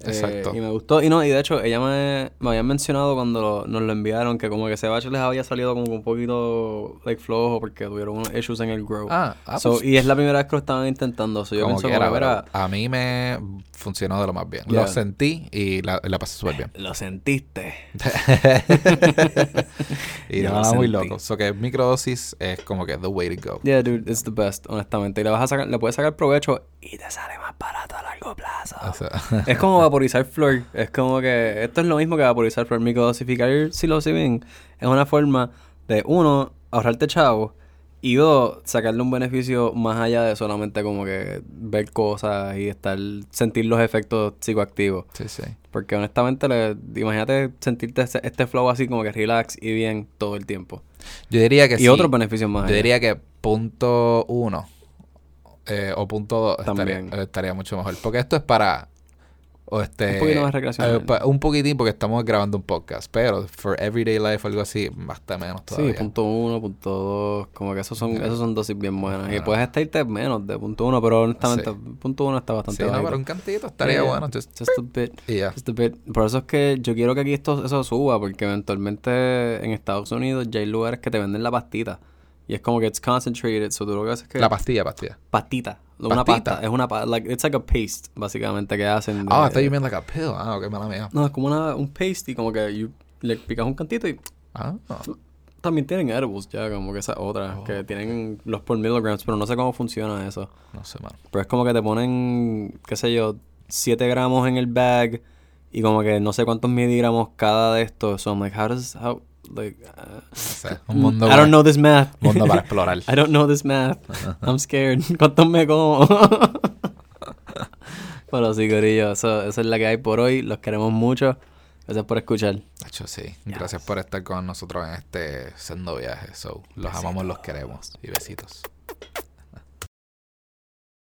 Eh, Exacto. y me gustó. Y no, y de hecho, ella me, me había mencionado cuando lo- nos lo enviaron que como que ese bache les había salido como un poquito like flojo porque tuvieron unos issues en el grow. Ah, ah, So, pues, y es la primera vez que lo estaban intentando. So, yo como pienso mira, a mí me funcionó de lo más bien. Yeah. Lo sentí y la, la pasé súper bien. lo sentiste. (laughs) y no nada muy loco. So que microdosis es como que the way to go. Yeah, dude, it's the best, honestamente. Y le vas a sacar, le puedes sacar provecho y te sale más barato a largo plazo. O sea, es como vaporizar flor. Es como que esto es lo mismo que vaporizar flor. Microdosificar psilocybin es una forma de, uno, ahorrarte chavo y dos, sacarle un beneficio más allá de solamente como que ver cosas y estar, sentir los efectos psicoactivos. sí, sí. Porque honestamente, le- imagínate sentirte este, este flow así como que relax y bien todo el tiempo. Yo diría que Y sí. otros beneficios más. Yo allá. diría que punto uno eh, o punto dos estaría, También. estaría mucho mejor. Porque esto es para... O este, Un poquito más recreacional. eh, un poquitín porque estamos grabando un podcast. Pero for everyday life o algo así, basta menos todavía. Sí, punto uno, punto dos, como que esos son, Yeah. esos son dosis bien buenas. Y Ah. puedes estarte menos de punto uno, pero honestamente, Sí. punto uno está Sí, bastante no, bajito. pero un cantito estaría Yeah, bueno. Just, Just a bit. y ya. Just a bit. Por eso es que yo quiero que aquí esto eso suba, porque eventualmente en Estados Unidos ya hay lugares que te venden la pastita. Y es como que it's concentrated, so tú lo que haces es que... La pastilla, pastilla. pastita. Una ¿Pastita? pasta. Es una pasta. Like, it's like a paste, básicamente, que hacen. Ah, I thought you meant like a pill. Ah, ok, mala mía. No, es como una, un paste y como que you- le picas un cantito y Ah, También tienen edibles ya, como que esas otras, Oh. que tienen los por milligrams, pero no sé cómo funciona eso. no sé, mano. Pero es como que te ponen, qué sé yo, 7 gramos en el bag y como que no sé cuántos miligramos cada de estos. So I'm like, how does, how, like, uh, No sé. Un mundo, I para, don't know this math. mundo para (laughs) explorar. I don't know this math. I'm scared. (laughs) ¿Cuántos me como? (laughs) pero sí, Corillo, eso, eso es la que hay por hoy. Los queremos mucho. Gracias por escuchar. Nacho, sí. Gracias por estar con nosotros en este sendo viaje. So, los amamos, los queremos. Y besitos.